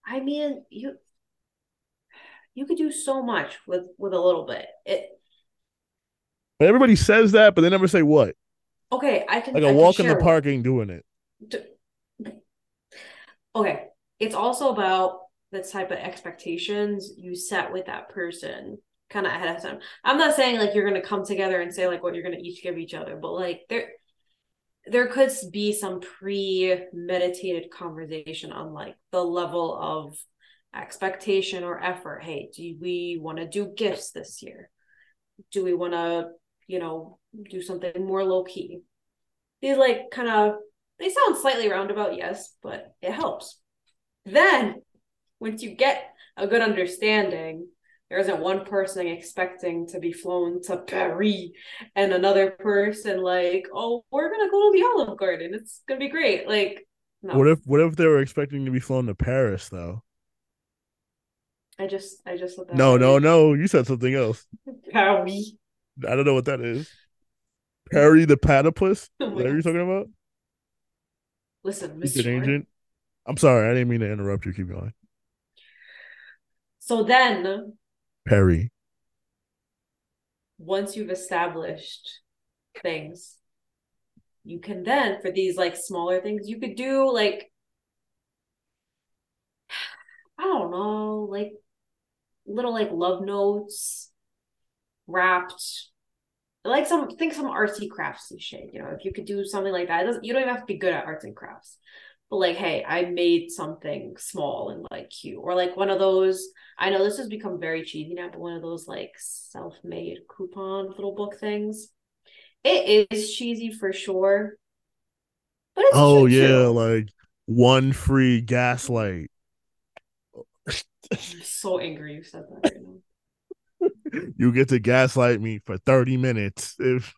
Speaker 6: I mean, you you could do so much with with a little bit. It
Speaker 5: But everybody says that, but they never say what.
Speaker 6: okay. I can
Speaker 5: Like
Speaker 6: I
Speaker 5: a
Speaker 6: can
Speaker 5: walk in the park ain't doing it.
Speaker 6: Okay, it's also about the type of expectations you set with that person kind of ahead of time. I'm not saying like you're gonna come together and say like what you're gonna each give each other, but like there there could be some premeditated conversation on like the level of expectation or effort. Hey, do we want to do gifts this year? Do we want to, you know, do something more low key? These like kind of they sound slightly roundabout, yes, but it helps. Then once you get a good understanding, there isn't one person expecting to be flown to Paris and another person like, oh, we're gonna go to the Olive Garden. It's gonna be great. Like, no,
Speaker 5: What if what if they were expecting to be flown to Paris though?
Speaker 6: I just, I just said that.
Speaker 5: No, no, no. You said something else.
Speaker 6: Paris.
Speaker 5: I don't know what that is. Perry the platypus? Oh is
Speaker 6: Oh
Speaker 5: that what you're
Speaker 6: God.
Speaker 5: talking about?
Speaker 6: Listen, Mr.
Speaker 5: Agent? I'm sorry, I didn't mean to interrupt you. Keep going.
Speaker 6: So then,
Speaker 5: Perry.
Speaker 6: once you've established things, you can then for these like smaller things, you could do like I don't know, like little like love notes wrapped like some think some artsy craftsy shit you know if you could do something like that it doesn't you don't even have to be good at arts and crafts like hey i made something small and like cute or like one of those i know this has become very cheesy now but one of those like self-made coupon little book things it is cheesy for sure but it's
Speaker 5: Oh yeah,
Speaker 6: too.
Speaker 5: like one free gaslight.
Speaker 6: i'm so angry you said that right now
Speaker 5: You get to gaslight me for 30 minutes. If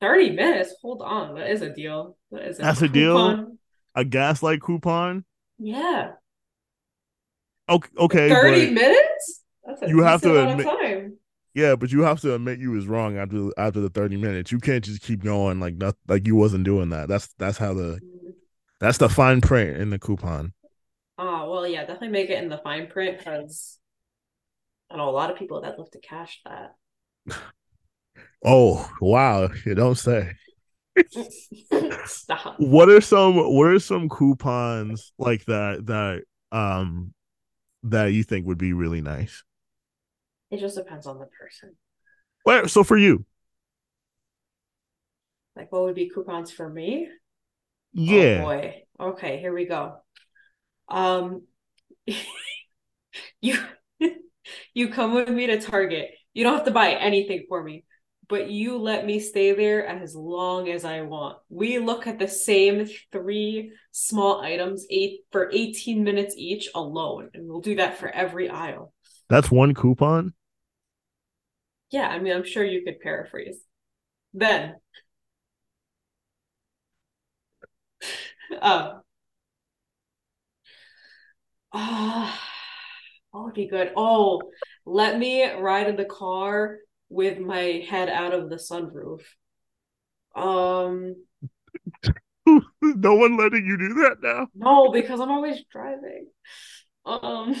Speaker 6: 30 minutes hold on that is a deal that is a
Speaker 5: That's a deal? A gaslight coupon,
Speaker 6: yeah
Speaker 5: okay, okay
Speaker 6: 30
Speaker 5: but-
Speaker 6: minutes? That's a
Speaker 5: You have to admit-
Speaker 6: time.
Speaker 5: Yeah, but you have to admit you was wrong after after the 30 minutes. You can't just keep going like that like you wasn't doing that. That's that's how the that's the fine print in the coupon.
Speaker 6: Oh, well, yeah, definitely make it in the fine print because I know a lot of people that love to cash that.
Speaker 5: Oh, wow. You don't say.
Speaker 6: Stop.
Speaker 5: what are some what are some coupons like that that um that you think would be really nice?
Speaker 6: It just depends on the person.
Speaker 5: Well, so for you,
Speaker 6: Like, what would be coupons for me? Oh
Speaker 5: yeah.
Speaker 6: boy. Okay, here we go. Um, you you come with me to Target. You don't have to buy anything for me, but you let me stay there as long as I want. We look at the same three small items eight for 18 minutes each alone, and we'll do that for every aisle.
Speaker 5: That's one coupon.
Speaker 6: Yeah, I mean, I'm sure you could paraphrase. Then, um, ah, what would be good? Oh, let me ride in the car with my head out of the sunroof. Um,
Speaker 5: no one letting you do that now.
Speaker 6: no, because I'm always driving. Um,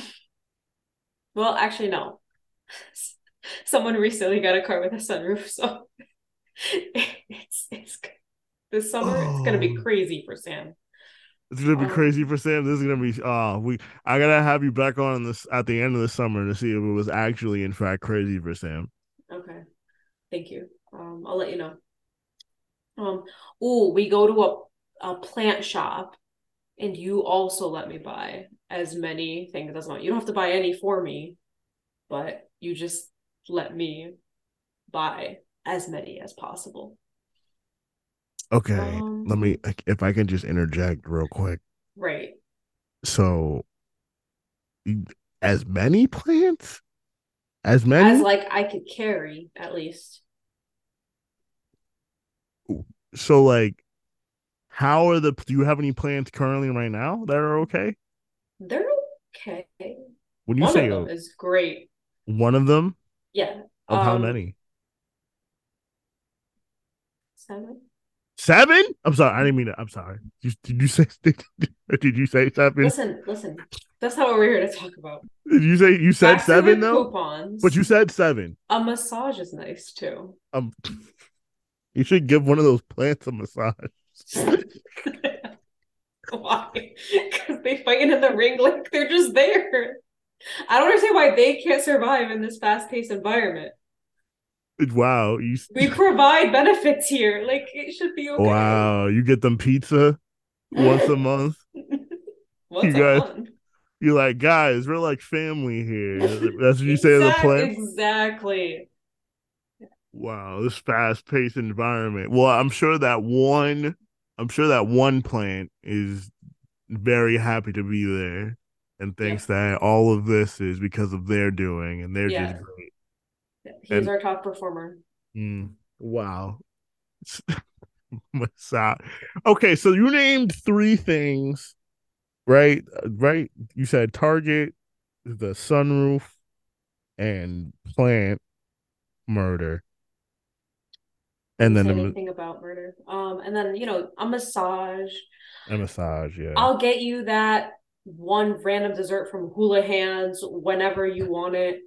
Speaker 6: well, actually, no. Someone recently got a car with a sunroof, so it's it's this summer it's gonna be
Speaker 5: Oh.
Speaker 6: crazy for Sam.
Speaker 5: It's gonna be
Speaker 6: Um,
Speaker 5: crazy for Sam. This is gonna be uh we I gotta have you back on this at the end of the summer to see if it was actually in fact crazy for Sam.
Speaker 6: Okay, thank you. Um, I'll let you know. Um, oh, we go to a a plant shop, and you also let me buy as many things as I want. You don't have to buy any for me, but you just let me buy as many as possible.
Speaker 5: Okay.
Speaker 6: Um,
Speaker 5: Let me if I can just interject real quick.
Speaker 6: Right.
Speaker 5: So as many plants? As many?
Speaker 6: As like I could carry at least.
Speaker 5: so like how are the do you have any plants currently right now that are okay?
Speaker 6: They're okay.
Speaker 5: When you
Speaker 6: One
Speaker 5: say
Speaker 6: of them is great.
Speaker 5: one of them
Speaker 6: Yeah.
Speaker 5: of how
Speaker 6: Um,
Speaker 5: many?
Speaker 6: Seven.
Speaker 5: Seven? I'm sorry, I didn't mean to. I'm sorry. Did you, did you say did, did you say seven?
Speaker 6: Listen, listen. That's not what we're here to talk about.
Speaker 5: Did you say you said
Speaker 6: Back
Speaker 5: seven though?
Speaker 6: Coupons.
Speaker 5: But you said seven.
Speaker 6: a massage is nice too.
Speaker 5: Um, you should give one of those plants a massage.
Speaker 6: why? Because they fighting in the ring like they're just there. I don't understand why they can't survive in this fast-paced environment.
Speaker 5: Wow, you
Speaker 6: We provide benefits here. Like it should be okay.
Speaker 5: wow, you get them pizza once a month.
Speaker 6: Once
Speaker 5: You
Speaker 6: a
Speaker 5: guys-
Speaker 6: month.
Speaker 5: You're like, guys, we're like family here. That's what you say to the plant.
Speaker 6: Exactly.
Speaker 5: Wow, this fast paced environment. Well, I'm sure that one I'm sure that one plant is very happy to be there and thinks that all of this is because of their doing and they're
Speaker 6: Yeah.
Speaker 5: just great.
Speaker 6: He's
Speaker 5: And-
Speaker 6: our top performer.
Speaker 5: Mm, wow. Okay, so you named three things, right? Right? You said Target, the sunroof, and plant murder. And then
Speaker 6: Say
Speaker 5: the
Speaker 6: anything about murder. Um, and then you know a massage.
Speaker 5: a massage, yeah.
Speaker 6: I'll get you that one random dessert from Hula Hands whenever you want it.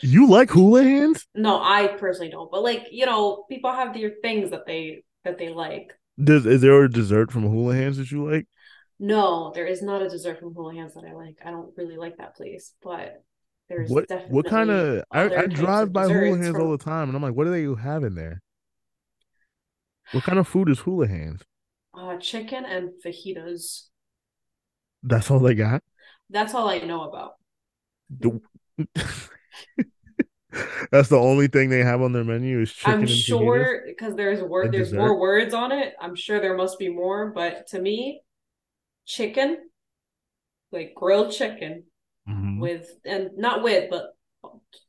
Speaker 5: You like hula hands?
Speaker 6: No, I personally don't, but like you know, people have their things that they that they like.
Speaker 5: Does is there a dessert from hula hands that you like?
Speaker 6: No, there is not a dessert from Hula Hands that I like. I don't really like that place, but there's
Speaker 5: What
Speaker 6: definitely
Speaker 5: what kind of I, I drive by hula hands
Speaker 6: from-
Speaker 5: all the time and I'm like, what do they have in there? What kind of food is hula hands?
Speaker 6: uh, chicken and fajitas.
Speaker 5: That's all they got?
Speaker 6: That's all I know about.
Speaker 5: The- That's the only thing they have on their menu is chicken
Speaker 6: I'm sure because there's word
Speaker 5: And
Speaker 6: there's
Speaker 5: dessert?
Speaker 6: more words on it. I'm sure there must be more, but to me, chicken, like grilled chicken
Speaker 5: Mhm.
Speaker 6: with and not with, but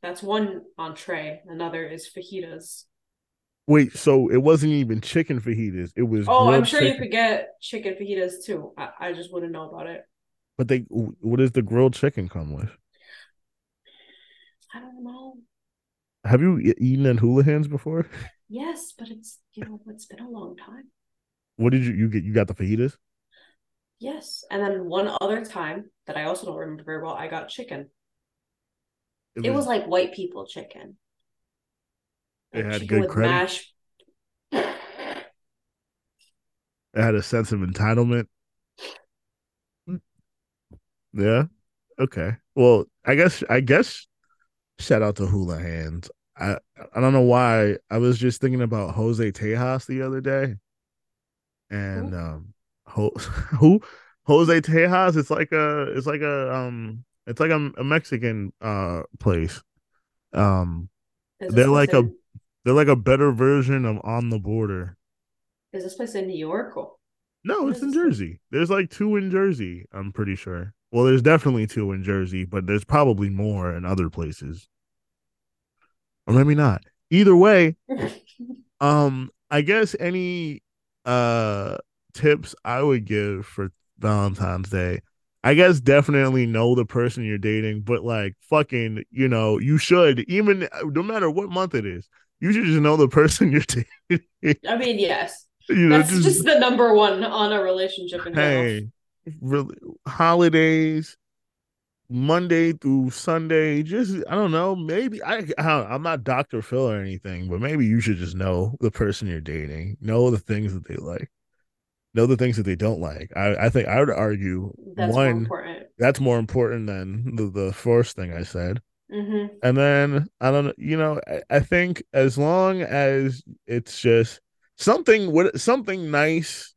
Speaker 6: that's one entree. Another is fajitas.
Speaker 5: Wait, so it wasn't even chicken fajitas. It was
Speaker 6: Oh, I'm sure you
Speaker 5: chicken.
Speaker 6: could get chicken fajitas too. I, I just wouldn't know about it.
Speaker 5: But they what does the grilled chicken come with?
Speaker 6: I don't know.
Speaker 5: Have you eaten at hula hands before?
Speaker 6: Yes, but it's you know it's been a long time.
Speaker 5: What did you you get? You got the fajitas?
Speaker 6: Yes, and then one other time that I also don't remember very well, I got chicken. It was like white people chicken. It
Speaker 5: had
Speaker 6: chicken
Speaker 5: good credit?
Speaker 6: mashed.
Speaker 5: had a sense of entitlement. Yeah. Okay. Well, I guess I guess shout out to Hula Hands. I I don't know why. I was just thinking about Jose Tejas the other day. And um Ho, who Jose Tejas, it's like a it's like a um it's like a, a Mexican uh place. Um
Speaker 6: Is
Speaker 5: they're
Speaker 6: place
Speaker 5: like a they're like a better version of on the border.
Speaker 6: Is this place in New York? Or...
Speaker 5: No, it's in Jersey. There's like two in Jersey, I'm pretty sure. Well, there's definitely two in Jersey, but there's probably more in other places. Or maybe not. Either way, um, I guess any uh tips I would give for Valentine's Day, I guess definitely know the person you're dating, but like fucking, you know, you should even uh, no matter what month it is, you should just know the person you're dating.
Speaker 6: I mean, yes.
Speaker 5: you know,
Speaker 6: That's just, the number one on a relationship in
Speaker 5: hey, holidays, Monday through Sunday. Just I don't know. Maybe I, I I'm not Doctor Phil or anything, but maybe you should just know the person you're dating, know the things that they like, know the things that they don't like. I I think I would argue
Speaker 6: That's
Speaker 5: one
Speaker 6: important.
Speaker 5: that's more important than the the first thing I said.
Speaker 6: hmm
Speaker 5: And then I don't know, you know, I, I think as long as it's just something what something nice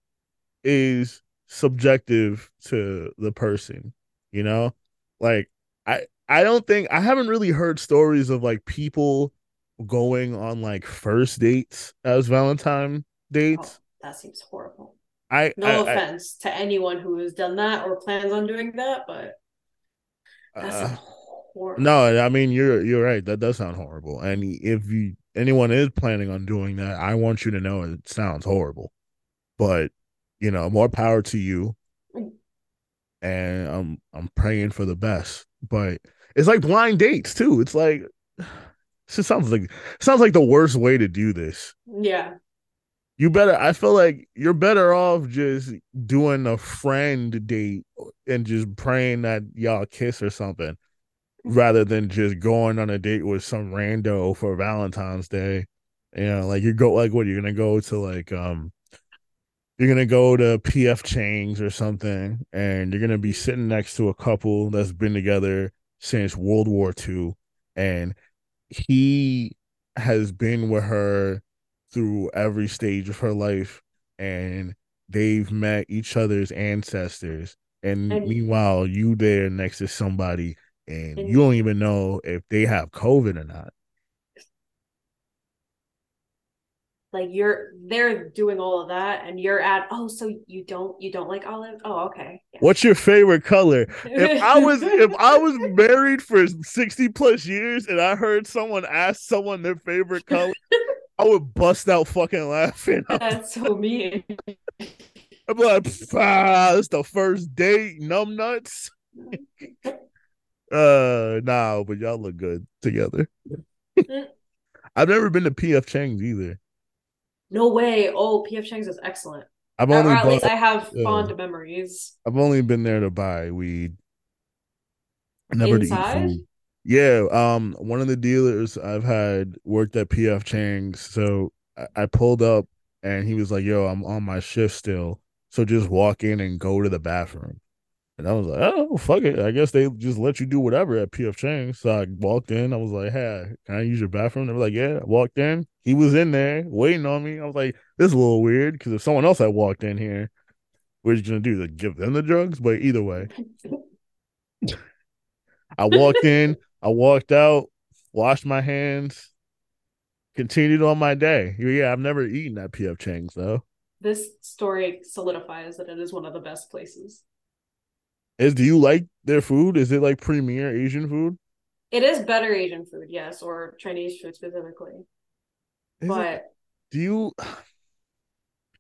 Speaker 5: is subjective to the person, you know? Like I I don't think I haven't really heard stories of like people going on like first dates as Valentine
Speaker 6: Oh,
Speaker 5: dates.
Speaker 6: that seems horrible.
Speaker 5: I
Speaker 6: No
Speaker 5: I- I-
Speaker 6: offense to anyone who has done that or plans on doing that, but that's
Speaker 5: uh,
Speaker 6: horrible.
Speaker 5: No, I mean you're you're right. That does sound horrible. And if you anyone is planning on doing that, I want you to know it sounds horrible. But you know, more power to you. And I'm I'm praying for the best. But it's like blind dates too. It's like it just sounds like sounds like the worst way to do this.
Speaker 6: Yeah.
Speaker 5: You better I feel like you're better off just doing a friend date and just praying that y'all kiss or something rather than just going on a date with some rando for Valentine's Day. You know, like you go like what you're gonna go to like um you're gonna go to PF Chang's or something and you're gonna be sitting next to a couple that's been together since World War II and he has been with her through every stage of her life and they've met each other's ancestors and,
Speaker 6: And-
Speaker 5: meanwhile you there next to somebody and
Speaker 6: And-
Speaker 5: you don't even know if they have covid or not
Speaker 6: Like you're they're doing all of that and you're at oh so you don't you don't like olive? Oh, okay. Yeah.
Speaker 5: what's your favorite color if i was if i was married for 60 plus years and i heard someone ask someone their favorite color i would bust out fucking laughing
Speaker 6: That's so mean.
Speaker 5: i'm like ah, it's the first date numb nuts Uh, no, but y'all look good together. I've never been to PF Chang's either.
Speaker 6: No way. Oh, PF Chang's is excellent.
Speaker 5: I've only
Speaker 6: or at least I have
Speaker 5: yeah.
Speaker 6: fond memories.
Speaker 5: I've only been there to buy weed. Never to eat food. Yeah, um, one of the dealers I've had worked at PF Chang's, so I, I pulled up and he was like, "Yo, I'm on my shift still, so just walk in and go to the bathroom." And I was like, "Oh, fuck it, I guess they just let you do whatever at PF Chang's." So I walked in. I was like, "Hey, can I use your bathroom?" They were like, "Yeah." I walked in. He was in there waiting on me. I was like, "This is a little weird because if someone else had walked in here, what are you gonna do? Like, give them the drugs?" But either way. I walked in, I walked out, washed my hands, continued on my day. Yeah, I've never eaten at PF Chang's though.
Speaker 6: This story solidifies that it is one of the best places.
Speaker 5: Is do you like their food? Is it like premier Asian food?
Speaker 6: It is better Asian food, yes, or Chinese food specifically.
Speaker 5: Is it-
Speaker 6: but
Speaker 5: do you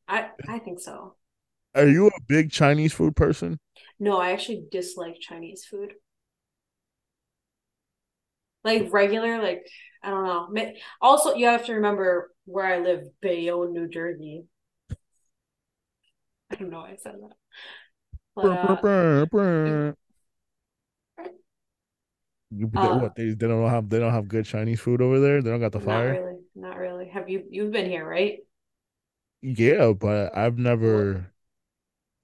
Speaker 6: I I think so.
Speaker 5: are you a big Chinese food person?
Speaker 6: No, I actually dislike Chinese food. Like regular, like I don't know. Also, you have to remember where I live, Bayonne, New Jersey. I don't know why I said that. But uh,
Speaker 5: You,
Speaker 6: Uh,
Speaker 5: what they, they don't have they don't have good Chinese food over there. They don't got the
Speaker 6: not
Speaker 5: fire.
Speaker 6: really, not really. Have you you've been here, right?
Speaker 5: Yeah, but I've never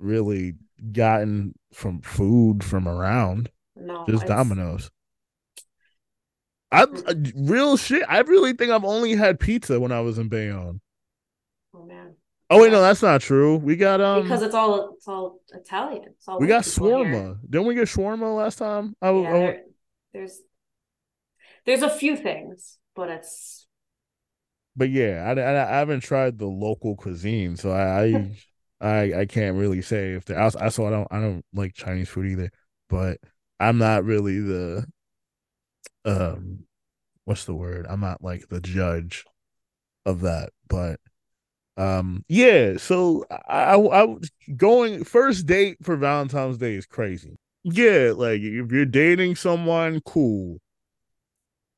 Speaker 5: really gotten from food from around.
Speaker 6: No,
Speaker 5: Just Domino's. I uh, real shit. I really think I've only had pizza when I was in Bayonne.
Speaker 6: Oh man,
Speaker 5: Oh wait, no, that's not true. We got um,
Speaker 6: because it's all it's all Italian. It's all
Speaker 5: we got
Speaker 6: here.
Speaker 5: shawarma. Didn't we get shawarma last time? I,
Speaker 6: Yeah,
Speaker 5: I
Speaker 6: there- there's there's a few things, but it's
Speaker 5: but yeah, I, I, I haven't tried the local cuisine, so I I I, I can't really say if there. I also, I don't I don't like Chinese food either, but I'm not really the um what's the word? I'm not like the judge of that, but um yeah. So I I, I going first date for Valentine's Day is crazy. Yeah, like if you're dating someone, cool.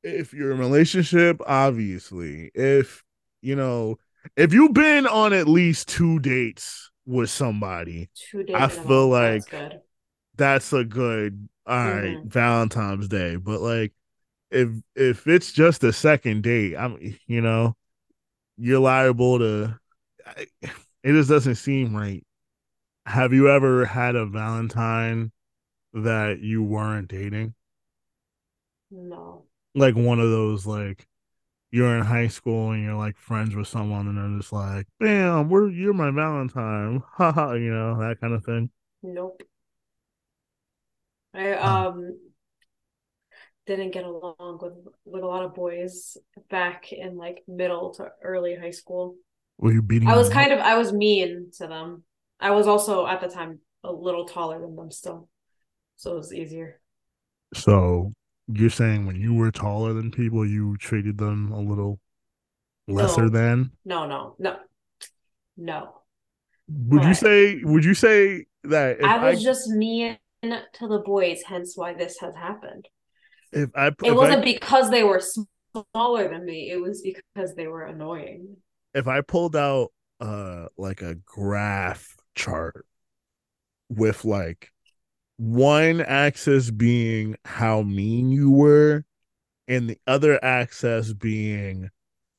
Speaker 5: If you're in a relationship, obviously. If you know, if you've been on at least two dates with somebody,
Speaker 6: two days.
Speaker 5: I feel.
Speaker 6: That's
Speaker 5: like-
Speaker 6: good.
Speaker 5: that's a good all right
Speaker 6: Mhm.
Speaker 5: Valentine's Day. But like if if it's just a second date, I'm you know, you're liable to it just doesn't seem right. Have you ever had a Valentine that you weren't dating?
Speaker 6: No,
Speaker 5: Like one of those like you're in high school and you're like friends with someone and they're just like, bam, we're you're my Valentine. Haha, you know, that kind of thing.
Speaker 6: nope. I um didn't get along with with a lot of boys back in like middle to early high school.
Speaker 5: Were you beating
Speaker 6: I was
Speaker 5: them up?
Speaker 6: kind of I was mean to them. I was also at the time a little taller than them still, so it was easier.
Speaker 5: So you're saying when you were taller than people, you treated them a little lesser
Speaker 6: No.
Speaker 5: than?
Speaker 6: No, no, no, no.
Speaker 5: Would you say? Would you say that
Speaker 6: I
Speaker 5: I,
Speaker 6: was just mean to the boys, hence why this has happened.
Speaker 5: If I
Speaker 6: It
Speaker 5: if
Speaker 6: wasn't
Speaker 5: I,
Speaker 6: because they were smaller than me. It was because they were annoying.
Speaker 5: if I pulled out uh like a graph chart with like one axis being how mean you were and the other axis being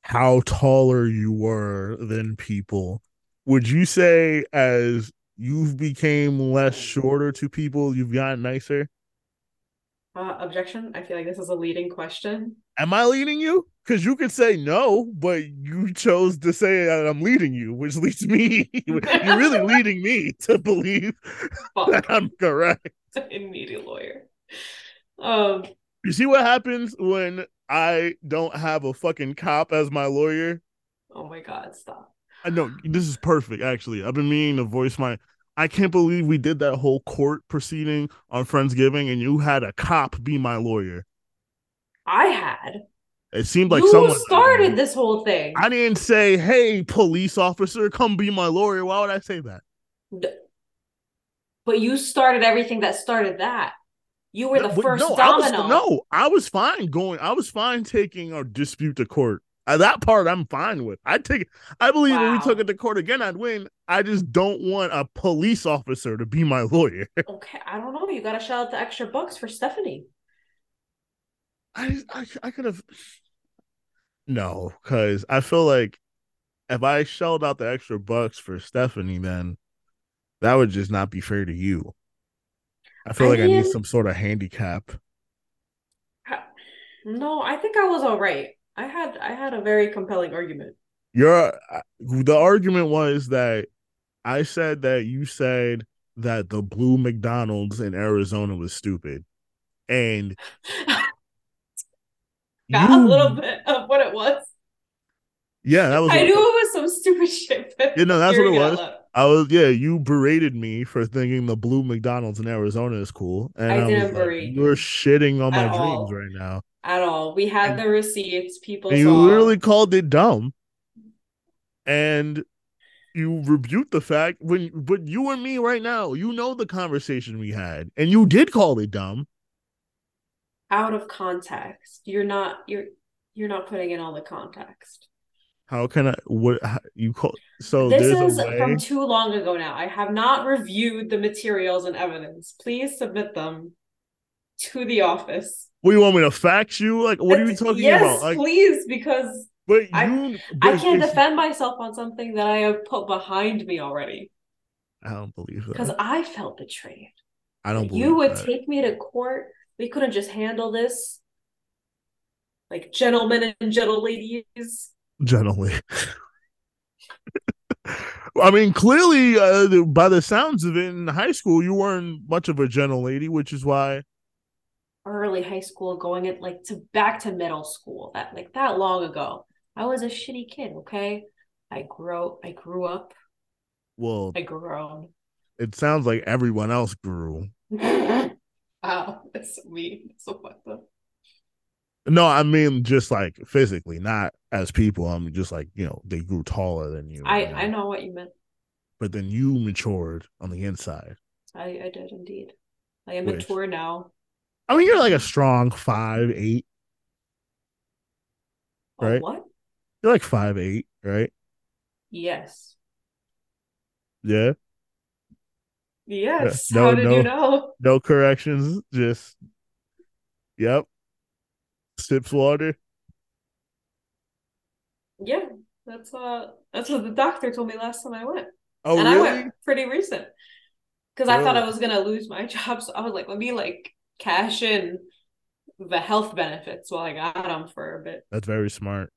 Speaker 5: how taller you were than people would you say as you've became less shorter to people you've gotten nicer
Speaker 6: Uh, objection. I feel like this is a leading question.
Speaker 5: am i leading you because you could say no but you chose to say that i'm leading you which leads me you're really leading me to believe that i'm correct
Speaker 6: immediate lawyer. Um,
Speaker 5: you see what happens when i don't have a fucking cop as my lawyer
Speaker 6: oh my god, stop.
Speaker 5: I know this is perfect. Actually, I've been meaning to voice my. I can't believe we did that whole court proceeding on Friendsgiving, and you had a cop be my lawyer.
Speaker 6: I had.
Speaker 5: It seemed like
Speaker 6: you
Speaker 5: someone
Speaker 6: started this whole thing.
Speaker 5: I didn't say, "Hey, police officer, come be my lawyer." Why would I say that?
Speaker 6: But you started everything that started that. You were the
Speaker 5: No,
Speaker 6: first
Speaker 5: no, I was, no, I was fine going. I was fine taking our dispute to court. Uh, that part I'm fine with. I take. I believe if we took it to court again, I'd win. I just don't want a police officer to be my lawyer.
Speaker 6: Okay, I don't know. You gotta shout out the extra bucks for Stephanie.
Speaker 5: I I, I could have no, because I feel like if I shelled out the extra bucks for Stephanie, then that would just not be fair to you. I feel
Speaker 6: I
Speaker 5: like I need some sort of handicap.
Speaker 6: No, I think I was all right. I had I had a very compelling argument.
Speaker 5: Your uh, the argument was that I said that you said that the blue McDonald's in Arizona was stupid, and
Speaker 6: Got
Speaker 5: you-
Speaker 6: a little bit of what it was.
Speaker 5: Yeah, that was.
Speaker 6: I knew it was some stupid shit. but
Speaker 5: You know, that's what it was. I was yeah, you berated me for thinking the blue McDonald's in Arizona is cool. And
Speaker 6: I
Speaker 5: I,
Speaker 6: didn't
Speaker 5: like,
Speaker 6: berate you
Speaker 5: you're shitting on my
Speaker 6: all.
Speaker 5: dreams right now.
Speaker 6: At all. We had the receipts. People
Speaker 5: you literally called it dumb. And you rebuked the fact when but you and me right now, you know the conversation we had, and you did call it dumb.
Speaker 6: out of context. You're not you're you're not putting in all the context.
Speaker 5: How can I what how, you call so
Speaker 6: this is
Speaker 5: a way
Speaker 6: from too long ago now. I have not reviewed the materials and evidence. Please submit them to the office.
Speaker 5: what do you want me to fax you? Like what are you talking
Speaker 6: yes,
Speaker 5: about? Like
Speaker 6: please, because
Speaker 5: but
Speaker 6: I-
Speaker 5: you
Speaker 6: I
Speaker 5: but
Speaker 6: can't defend myself on something that I have put behind me already.
Speaker 5: I don't believe
Speaker 6: it.
Speaker 5: because.
Speaker 6: I felt betrayed.
Speaker 5: I don't believe
Speaker 6: You would
Speaker 5: that.
Speaker 6: take me to court. We couldn't just handle this like gentlemen and gentle ladies.
Speaker 5: generally. I mean, clearly, uh, by the sounds of it, in high school, you weren't much of a gentle lady, which is why.
Speaker 6: Early high school, going at like to back to middle school. That like that long ago. I was a shitty kid. Okay, I grew. I grew up.
Speaker 5: Well,
Speaker 6: I grown.
Speaker 5: it sounds like everyone else grew.
Speaker 6: Wow, that's so mean. So fucked up.
Speaker 5: No, I mean just like physically, not as people. I mean just like you know they grew taller than you.
Speaker 6: I
Speaker 5: you
Speaker 6: I know what you meant.
Speaker 5: But then you matured on the inside.
Speaker 6: I I did indeed. I am
Speaker 5: Which-
Speaker 6: mature now.
Speaker 5: I mean, you're like a strong five eight.
Speaker 6: Oh,
Speaker 5: Right.
Speaker 6: what?
Speaker 5: You're like five eight, right?
Speaker 6: Yes.
Speaker 5: Yeah.
Speaker 6: Yes.
Speaker 5: No,
Speaker 6: How did
Speaker 5: no.
Speaker 6: you know?
Speaker 5: No corrections. Just. Yep. Sips water.
Speaker 6: Yeah. That's uh that's what the doctor told me last time I went.
Speaker 5: Oh,
Speaker 6: and
Speaker 5: really?
Speaker 6: I went pretty recent. Because I thought I was gonna lose my job. So I was like, let me like cash in the health benefits while I got them for a bit.
Speaker 5: That's very smart.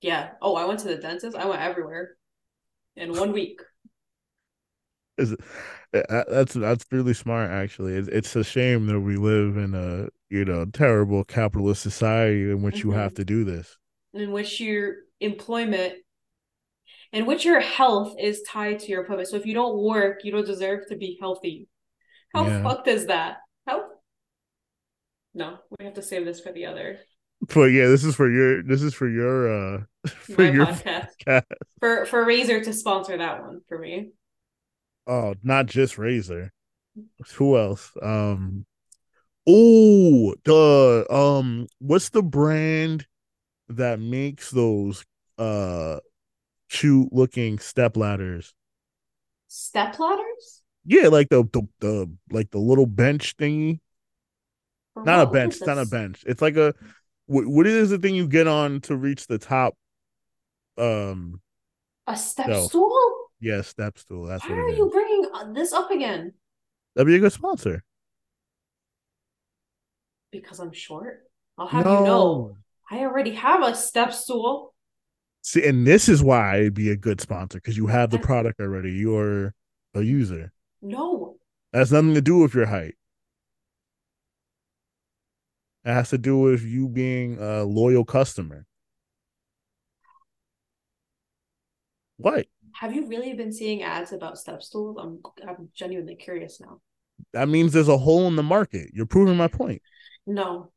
Speaker 6: Yeah. Oh, I went to the dentist. I went everywhere in one week.
Speaker 5: Is it, uh, that's that's really smart. Actually, it's, it's a shame that we live in a you know terrible capitalist society in which you
Speaker 6: Mhm.
Speaker 5: have to do this.
Speaker 6: in which your employment in which your health is tied to your employment. So if you don't work, you don't deserve to be healthy. How
Speaker 5: Yeah.
Speaker 6: fucked is that? How no, we have to save this for the other
Speaker 5: But yeah, this is for your this is for your uh for
Speaker 6: my
Speaker 5: your
Speaker 6: podcast.
Speaker 5: podcast.
Speaker 6: For for Razer to sponsor that one for me.
Speaker 5: Oh, not just Razer. Who else? Um Oh, the um what's the brand that makes those uh cute looking step ladders?
Speaker 6: Step ladders?
Speaker 5: Yeah, like the the, the like the little bench thingy.
Speaker 6: For
Speaker 5: Not a
Speaker 6: what? What
Speaker 5: bench, it's not a bench. It's like a what, what is the thing you get on to reach the top um
Speaker 6: A step
Speaker 5: No.
Speaker 6: stool?
Speaker 5: yeah, step stool. That's
Speaker 6: Why
Speaker 5: what
Speaker 6: are
Speaker 5: it is.
Speaker 6: you bringing uh, this up again?
Speaker 5: That'd be a good sponsor.
Speaker 6: Because I'm short. I'll have you know, I already have a step stool.
Speaker 5: See, and this is why it'd be a good sponsor because you have the product already. You're a user.
Speaker 6: No,
Speaker 5: that's nothing to do with your height. It has to do with you being a loyal customer. What?
Speaker 6: Have you really been seeing ads about step stools? I'm I'm genuinely curious now.
Speaker 5: That means there's a hole in the market. You're proving my point.
Speaker 6: No,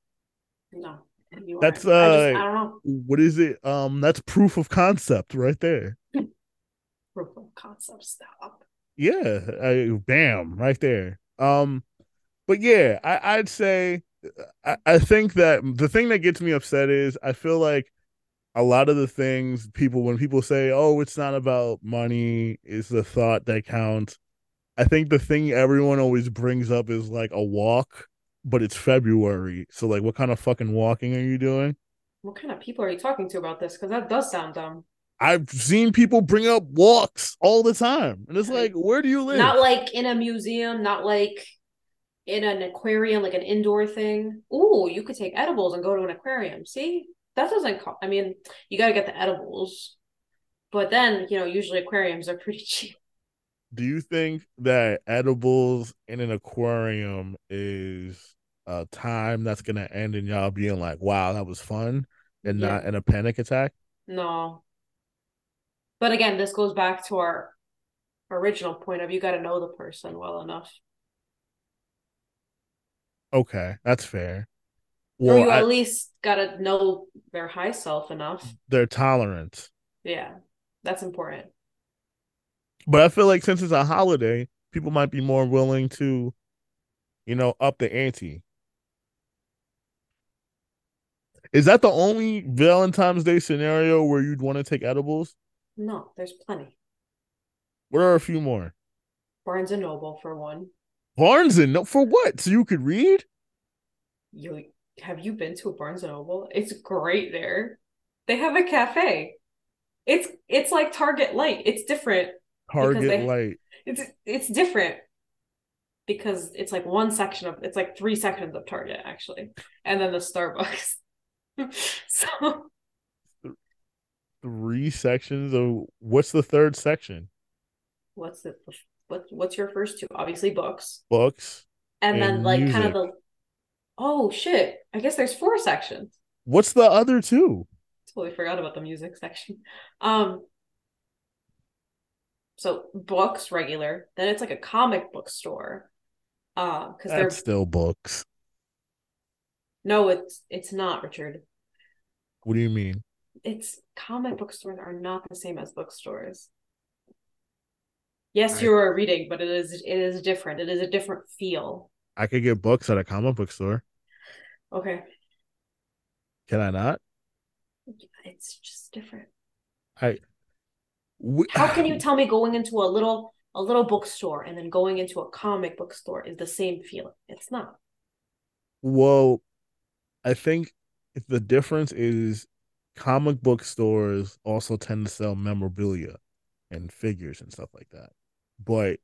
Speaker 6: no.
Speaker 5: That's,
Speaker 6: aren't. I, just,
Speaker 5: uh,
Speaker 6: I don't know.
Speaker 5: What is it? Um, that's proof of concept right there.
Speaker 6: Proof of concept. Stop.
Speaker 5: Yeah, I, bam, right there. Um, but yeah, I, I'd say I, I think that the thing that gets me upset is I feel like a lot of the things people when people say, "Oh, it's not about money," is the thought that counts. I think the thing everyone always brings up is like a walk, but it's February, so like, what kind of fucking walking are you doing?
Speaker 6: What kind of people are you talking to about this? Because that does sound dumb.
Speaker 5: I've seen people bring up walks all the time, and it's like, where do you live?
Speaker 6: Not like in a museum. Not like in an aquarium, like an indoor thing. Ooh, you could take edibles and go to an aquarium. See, that doesn't. Co- I mean, you got to get the edibles, but then you know, usually aquariums are pretty cheap.
Speaker 5: Do you think that edibles in an aquarium is a time that's gonna end in y'all being like, "Wow, that was fun," and
Speaker 6: Yeah.
Speaker 5: not in a panic attack?
Speaker 6: No. But again, this goes back to our original point of you got to know the person well enough.
Speaker 5: Okay, that's fair.
Speaker 6: or
Speaker 5: Well,
Speaker 6: you
Speaker 5: I-
Speaker 6: at least got to know their high self enough.
Speaker 5: their tolerance,
Speaker 6: Yeah. That's important.
Speaker 5: but I feel like since it's a holiday, people might be more willing to, you know, up the ante. Is that the only Valentine's Day scenario where you'd want to take edibles?
Speaker 6: No, there's plenty.
Speaker 5: What are a few more?
Speaker 6: Barnes and Noble for one.
Speaker 5: Barnes and no for what? So you could read?
Speaker 6: You have you been to a Barnes and Noble? It's great there. They have a cafe. It's it's like Target Light. It's different.
Speaker 5: Target
Speaker 6: they-
Speaker 5: light.
Speaker 6: it's it's different because it's like one section of it's like three sections of Target actually, and then the Starbucks. so
Speaker 5: Three sections of what's the third section?
Speaker 6: what's the what what's your first two? Obviously books,
Speaker 5: Books.
Speaker 6: and, then
Speaker 5: And
Speaker 6: like kind of the. Oh shit! I guess there's four sections.
Speaker 5: What's the other two?
Speaker 6: Totally forgot about the music section. Um. So books regular, then it's like a comic book store. Uh, because they're
Speaker 5: still books.
Speaker 6: no, it's it's not Richard.
Speaker 5: What do you mean?
Speaker 6: It's comic book stores are not the same as bookstores. Yes,
Speaker 5: I-
Speaker 6: you are reading, but it is it is different. It is a different feel.
Speaker 5: I could get books at a comic book store.
Speaker 6: Okay,
Speaker 5: Can I not?
Speaker 6: it's just different.
Speaker 5: We-
Speaker 6: How can you tell me going into a little a little bookstore and then going into a comic book store is the same feeling? It's not.
Speaker 5: Well, I think the difference is comic book stores also tend to sell memorabilia and figures and stuff like that. But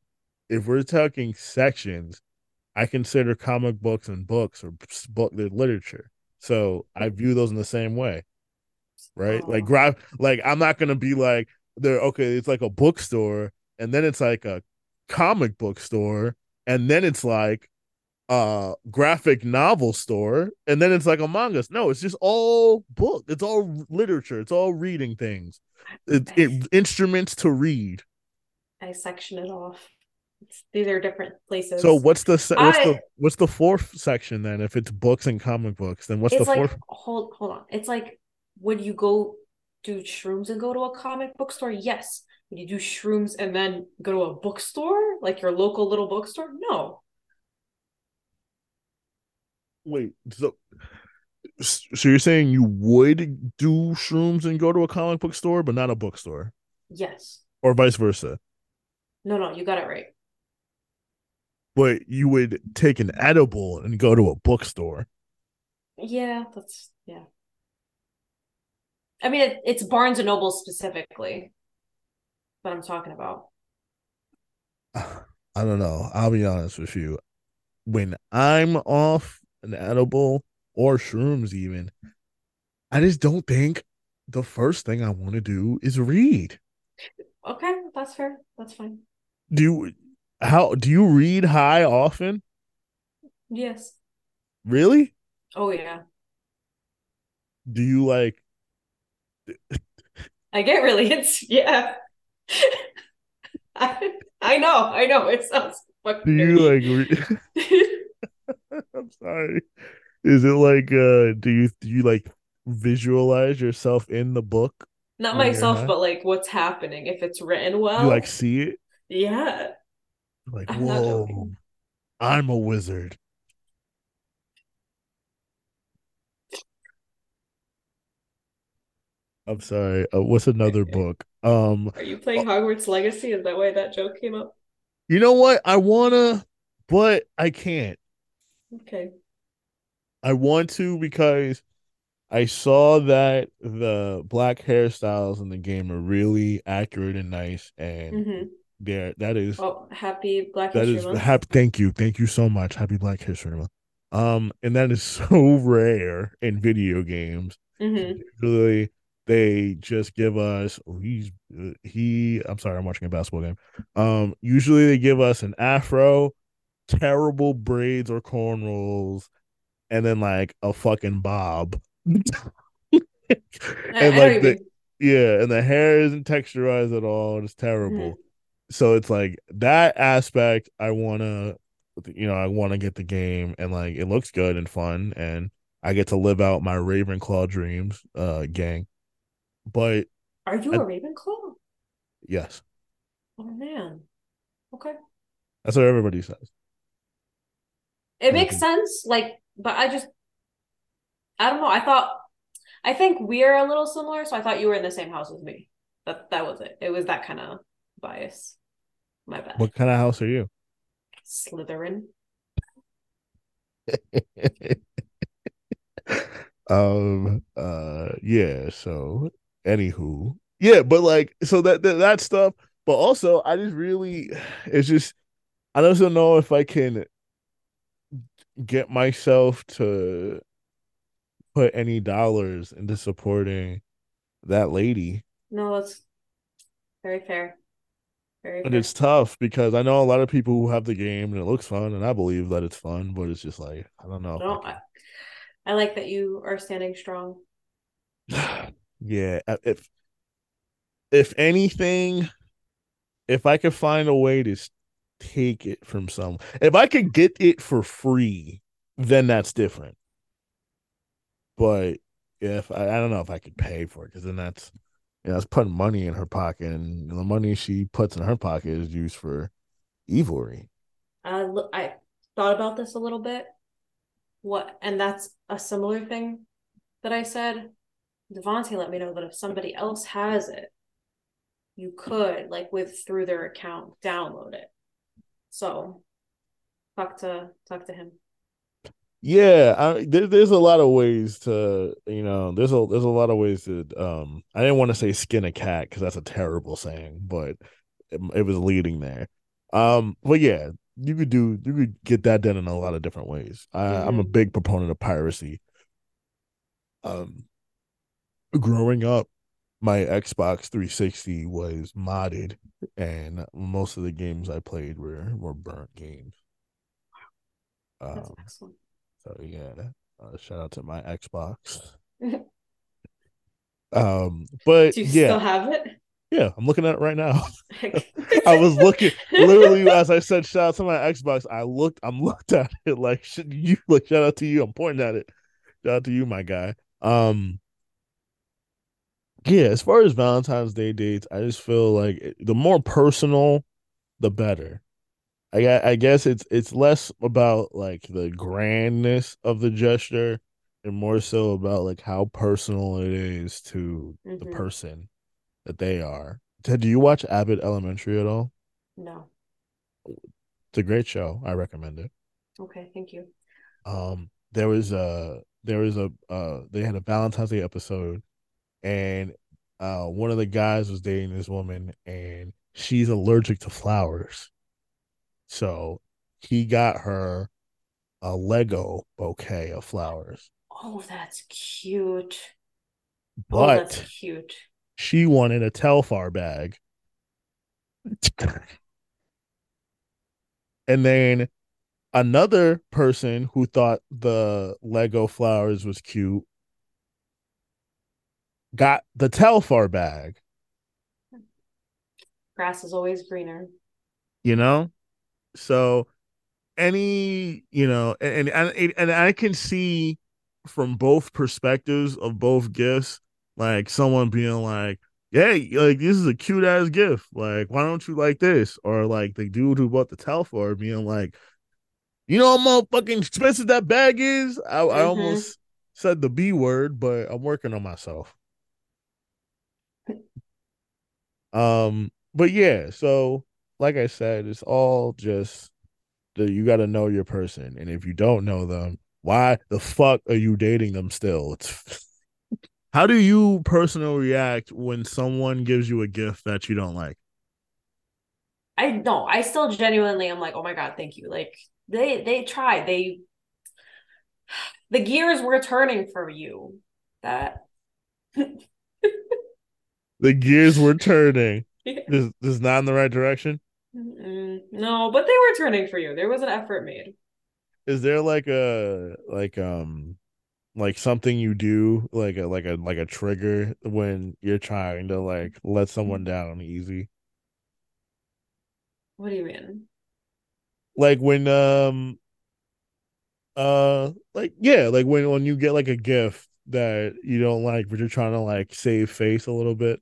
Speaker 5: if we're talking sections, I consider comic books and books or book they're literature. So I view those in the same way. Right? Like
Speaker 6: Oh.
Speaker 5: grab like I'm not gonna be like they're okay, it's like a bookstore, and then it's like a comic book store, and then it's like uh graphic novel store and then it's like a manga no it's just all book it's all literature it's all reading things it, it instruments to read
Speaker 6: I section it off. It's, these are different places.
Speaker 5: so what's the se- what's the what's the fourth section then if it's books and comic books then what's
Speaker 6: it's
Speaker 5: the
Speaker 6: like
Speaker 5: fourth
Speaker 6: hold hold on. It's like would you go do shrooms and go to a comic book store? Yes. Would you do shrooms and then go to a bookstore, like your local little bookstore? No.
Speaker 5: wait so so you're saying you would do shrooms and go to a comic book store but not a bookstore
Speaker 6: Yes.
Speaker 5: or vice versa
Speaker 6: No, no, you got it right.
Speaker 5: but you would take an edible and go to a bookstore
Speaker 6: Yeah, that's yeah. I mean, it, it's Barnes and Noble specifically, what I'm talking about.
Speaker 5: I don't know. I'll be honest with you. When I'm off an edible or shrooms, even, I just don't think the first thing I want to do is read.
Speaker 6: Okay, that's fair. That's fine.
Speaker 5: Do you, how do you read high often?
Speaker 6: Yes.
Speaker 5: Really?
Speaker 6: Oh yeah.
Speaker 5: Do you like?
Speaker 6: I get really it's yeah. I I know, I know. It sounds fucking
Speaker 5: Do you
Speaker 6: nerdy.
Speaker 5: like? Re- I'm sorry. Is it like? uh Do you do you like visualize yourself in the book?
Speaker 6: Not myself, but like what's happening if it's written well.
Speaker 5: You like see it?
Speaker 6: Yeah.
Speaker 5: Like,
Speaker 6: I'm
Speaker 5: whoa. I'm a wizard. I'm sorry. Uh, what's another book? Um,
Speaker 6: Are you playing Hogwarts Legacy? Is that why that joke came up?
Speaker 5: you know what? I wanna, but I can't.
Speaker 6: Okay.
Speaker 5: I want to because I saw that the black hairstyles in the game are really accurate and nice, and
Speaker 6: hmm
Speaker 5: there that is
Speaker 6: Oh, happy Black
Speaker 5: that is happy. Thank you, thank you so much. Happy Black History Month. Um, and that is so rare in video games.
Speaker 6: hmm
Speaker 5: usually they just give us oh, he's uh, he i'm sorry i'm watching a basketball game um usually they give us an afro terrible braids or cornrows and then like a fucking bob and
Speaker 6: I, I
Speaker 5: like
Speaker 6: you
Speaker 5: the yeah and the hair isn't texturized at all it's terrible so it's like that aspect i want to you know i want to get the game and like it looks good and fun and i get to live out my ravenclaw dreams uh gang but
Speaker 6: Are you
Speaker 5: I-
Speaker 6: a Ravenclaw?
Speaker 5: yes
Speaker 6: Oh man. Okay.
Speaker 5: that's what everybody says
Speaker 6: It makes sense, like, but I just, I don't know. I thought, I think we're a little similar, so I thought you were in the same house as me. That that was it. It was that kind of bias. My bad.
Speaker 5: what kind of house are you
Speaker 6: Slytherin.
Speaker 5: um uh yeah so anywho yeah but like so that that, that stuff but also I just really it's just I just don't know if I can get myself to put any dollars into supporting that lady.
Speaker 6: No, that's very fair. Very
Speaker 5: And it's tough because I know a lot of people who have the game and it looks fun and I believe that it's fun, but it's just like I don't know. I
Speaker 6: No, I, I like that you are standing strong.
Speaker 5: yeah, if if anything, if I could find a way to take it from some, if I could get it for free, then that's different. But if I, I don't know if I could pay for it, because then that's you know, that's putting money in her pocket, and the money she puts in her pocket is used for evilry.
Speaker 6: I I thought about this a little bit. What, and that's a similar thing that I said. Devontae let me know that if somebody else has it, you could like with through their account download it. So, talk to talk to him.
Speaker 5: Yeah, I, there, there's a lot of ways to, you know, there's a there's a lot of ways to. Um, I didn't want to say skin a cat because that's a terrible saying, but it, it was leading there. Um, but yeah, you could do you could get that done in a lot of different ways. I, I'm a
Speaker 6: Mhm.
Speaker 5: big proponent of piracy. Um, growing up, my Xbox 360 was modded, and most of the games I played were were burnt games.
Speaker 6: That's
Speaker 5: Um,
Speaker 6: excellent.
Speaker 5: So yeah, uh, shout out to my Xbox. um, but
Speaker 6: Do you
Speaker 5: yeah,
Speaker 6: still have it?
Speaker 5: yeah, I'm looking at it right now. I was looking literally as I said, shout out to my Xbox. I looked, I'm looked at it like should you like shout out to you. I'm pointing at it. Shout out to you, my guy. Um, yeah, as far as Valentine's Day dates, I just feel like the more personal, the better. I I guess it's it's less about like the grandness of the gesture and more so about like how personal it is to the
Speaker 6: Mhm.
Speaker 5: person that they are. Ted, do you watch Abbott Elementary at all?
Speaker 6: No.
Speaker 5: It's a great show. I recommend it.
Speaker 6: Okay, thank you.
Speaker 5: Um, there was a there was a uh they had a Valentine's Day episode, and uh one of the guys was dating this woman, and she's allergic to flowers, so he got her a Lego bouquet of flowers,
Speaker 6: Oh, that's cute. oh,
Speaker 5: but
Speaker 6: that's cute.
Speaker 5: she wanted a Telfar bag. and then another person who thought the Lego flowers was cute got the Telfar bag,
Speaker 6: Grass is always greener.
Speaker 5: you know? So any, you know, and and and I can see from both perspectives of both gifts, like someone being like, "Hey, like this is a cute ass gift. Like, why don't you like this?" Or like the dude who bought the Telfar being like, "You know how fucking expensive that bag is." I, I
Speaker 6: Mhm.
Speaker 5: almost said the B word, but I'm working on myself. Um, but yeah, so like I said, it's all just that you got to know your person, and if you don't know them, why the fuck are you dating them still? It's how do you personally react when someone gives you a gift that you don't like?
Speaker 6: I no, I still genuinely I'm like, oh my God, thank you. Like they they tried. They the gears were turning for you. That
Speaker 5: The gears were turning.
Speaker 6: Yeah.
Speaker 5: This, this is not in the right direction.
Speaker 6: Mm, no, but they were turning for you. There was an effort made.
Speaker 5: Is there like a like um like something you do like a like a like a trigger when you're trying to like let someone down easy?
Speaker 6: What do you mean?
Speaker 5: like when um uh like yeah like when when you get like a gift that you don't like but you're trying to like save face a little bit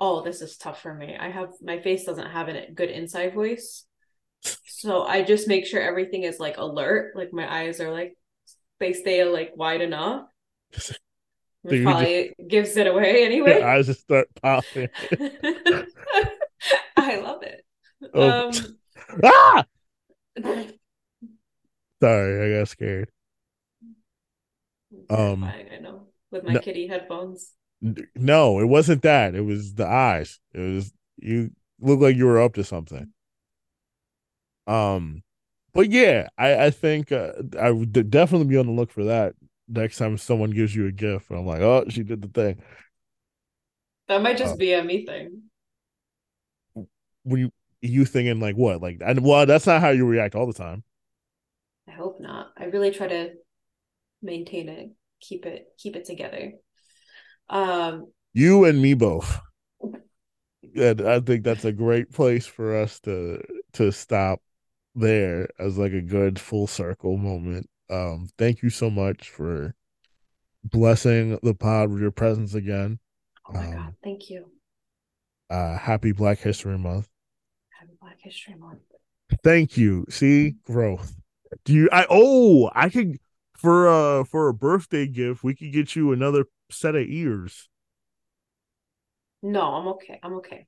Speaker 6: Oh, this is tough for me. I have my face doesn't have a good inside voice. So I just make sure everything is like alert. Like my eyes are like they stay like wide enough.
Speaker 5: You
Speaker 6: probably gives it away anyway.
Speaker 5: your eyes just start popping
Speaker 6: I love it.
Speaker 5: Oh.
Speaker 6: Um
Speaker 5: ah sorry i got scared Um,
Speaker 6: I know. With my
Speaker 5: no-
Speaker 6: kitty headphones.
Speaker 5: No it wasn't that it was the eyes it was you looked like you were up to something. Um, but yeah, I I think uh, I would definitely be on the look for that next time someone gives you a gift. I'm like, oh, she did the thing.
Speaker 6: That might just
Speaker 5: Oh.
Speaker 6: be a me thing.
Speaker 5: When you you thinking like what? Like, and well, that's not how you react all the time.
Speaker 6: I hope not. I really try to maintain it, keep it, keep it together. Um,
Speaker 5: You and me both. And I think that's a great place for us to to stop there as like a good full circle moment. Um, thank you so much for blessing the pod with your presence again.
Speaker 6: oh my
Speaker 5: Um,
Speaker 6: God, thank you.
Speaker 5: Uh, happy Black History Month.
Speaker 6: Happy Black History Month.
Speaker 5: Thank you. See growth. Do you? I oh, I could for uh for a birthday gift. We could get you another set of ears.
Speaker 6: No, I'm okay. I'm okay.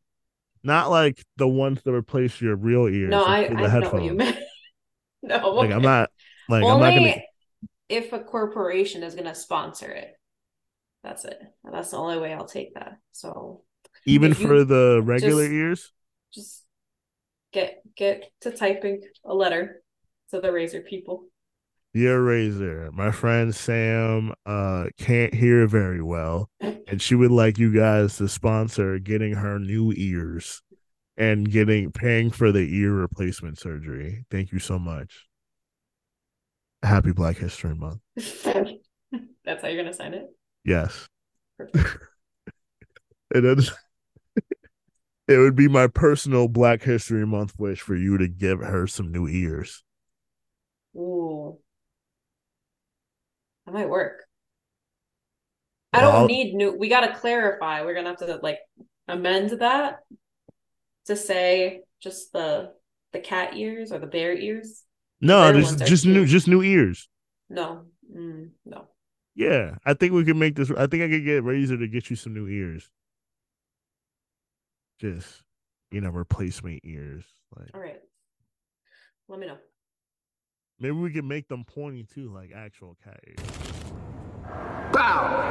Speaker 5: Not like the ones that replace your real ears.
Speaker 6: No, I,
Speaker 5: for
Speaker 6: I know what you meant. no, I'm
Speaker 5: Like
Speaker 6: okay.
Speaker 5: I'm not like
Speaker 6: Only
Speaker 5: I'm not gonna.
Speaker 6: if a corporation is gonna sponsor it. That's it. That's the only way I'll take that. So
Speaker 5: Even for the regular
Speaker 6: just-
Speaker 5: ears.
Speaker 6: just get get to typing a letter to the Razer people.
Speaker 5: Dear Razer, my friend Sam uh can't hear very well, and she would like you guys to sponsor getting her new ears and getting paying for the ear replacement surgery. Thank you so much. Happy Black History Month.
Speaker 6: That's how you're gonna sign it.
Speaker 5: Yes. It is it would be my personal Black History Month wish for you to give her some new ears.
Speaker 6: Ooh. That might work. I don't
Speaker 5: I'll-
Speaker 6: need new we gotta clarify. We're gonna have to like amend that to say just the the cat ears or the bear ears.
Speaker 5: No, just just new just new ears.
Speaker 6: No. Mm, no.
Speaker 5: Yeah, I think we can make this. I think I could get Razer to get you some new ears. Just, you know, replacement ears. Like
Speaker 6: All right. Let me know.
Speaker 5: Maybe we can make them pointy too, like actual cat ears.
Speaker 1: Bow.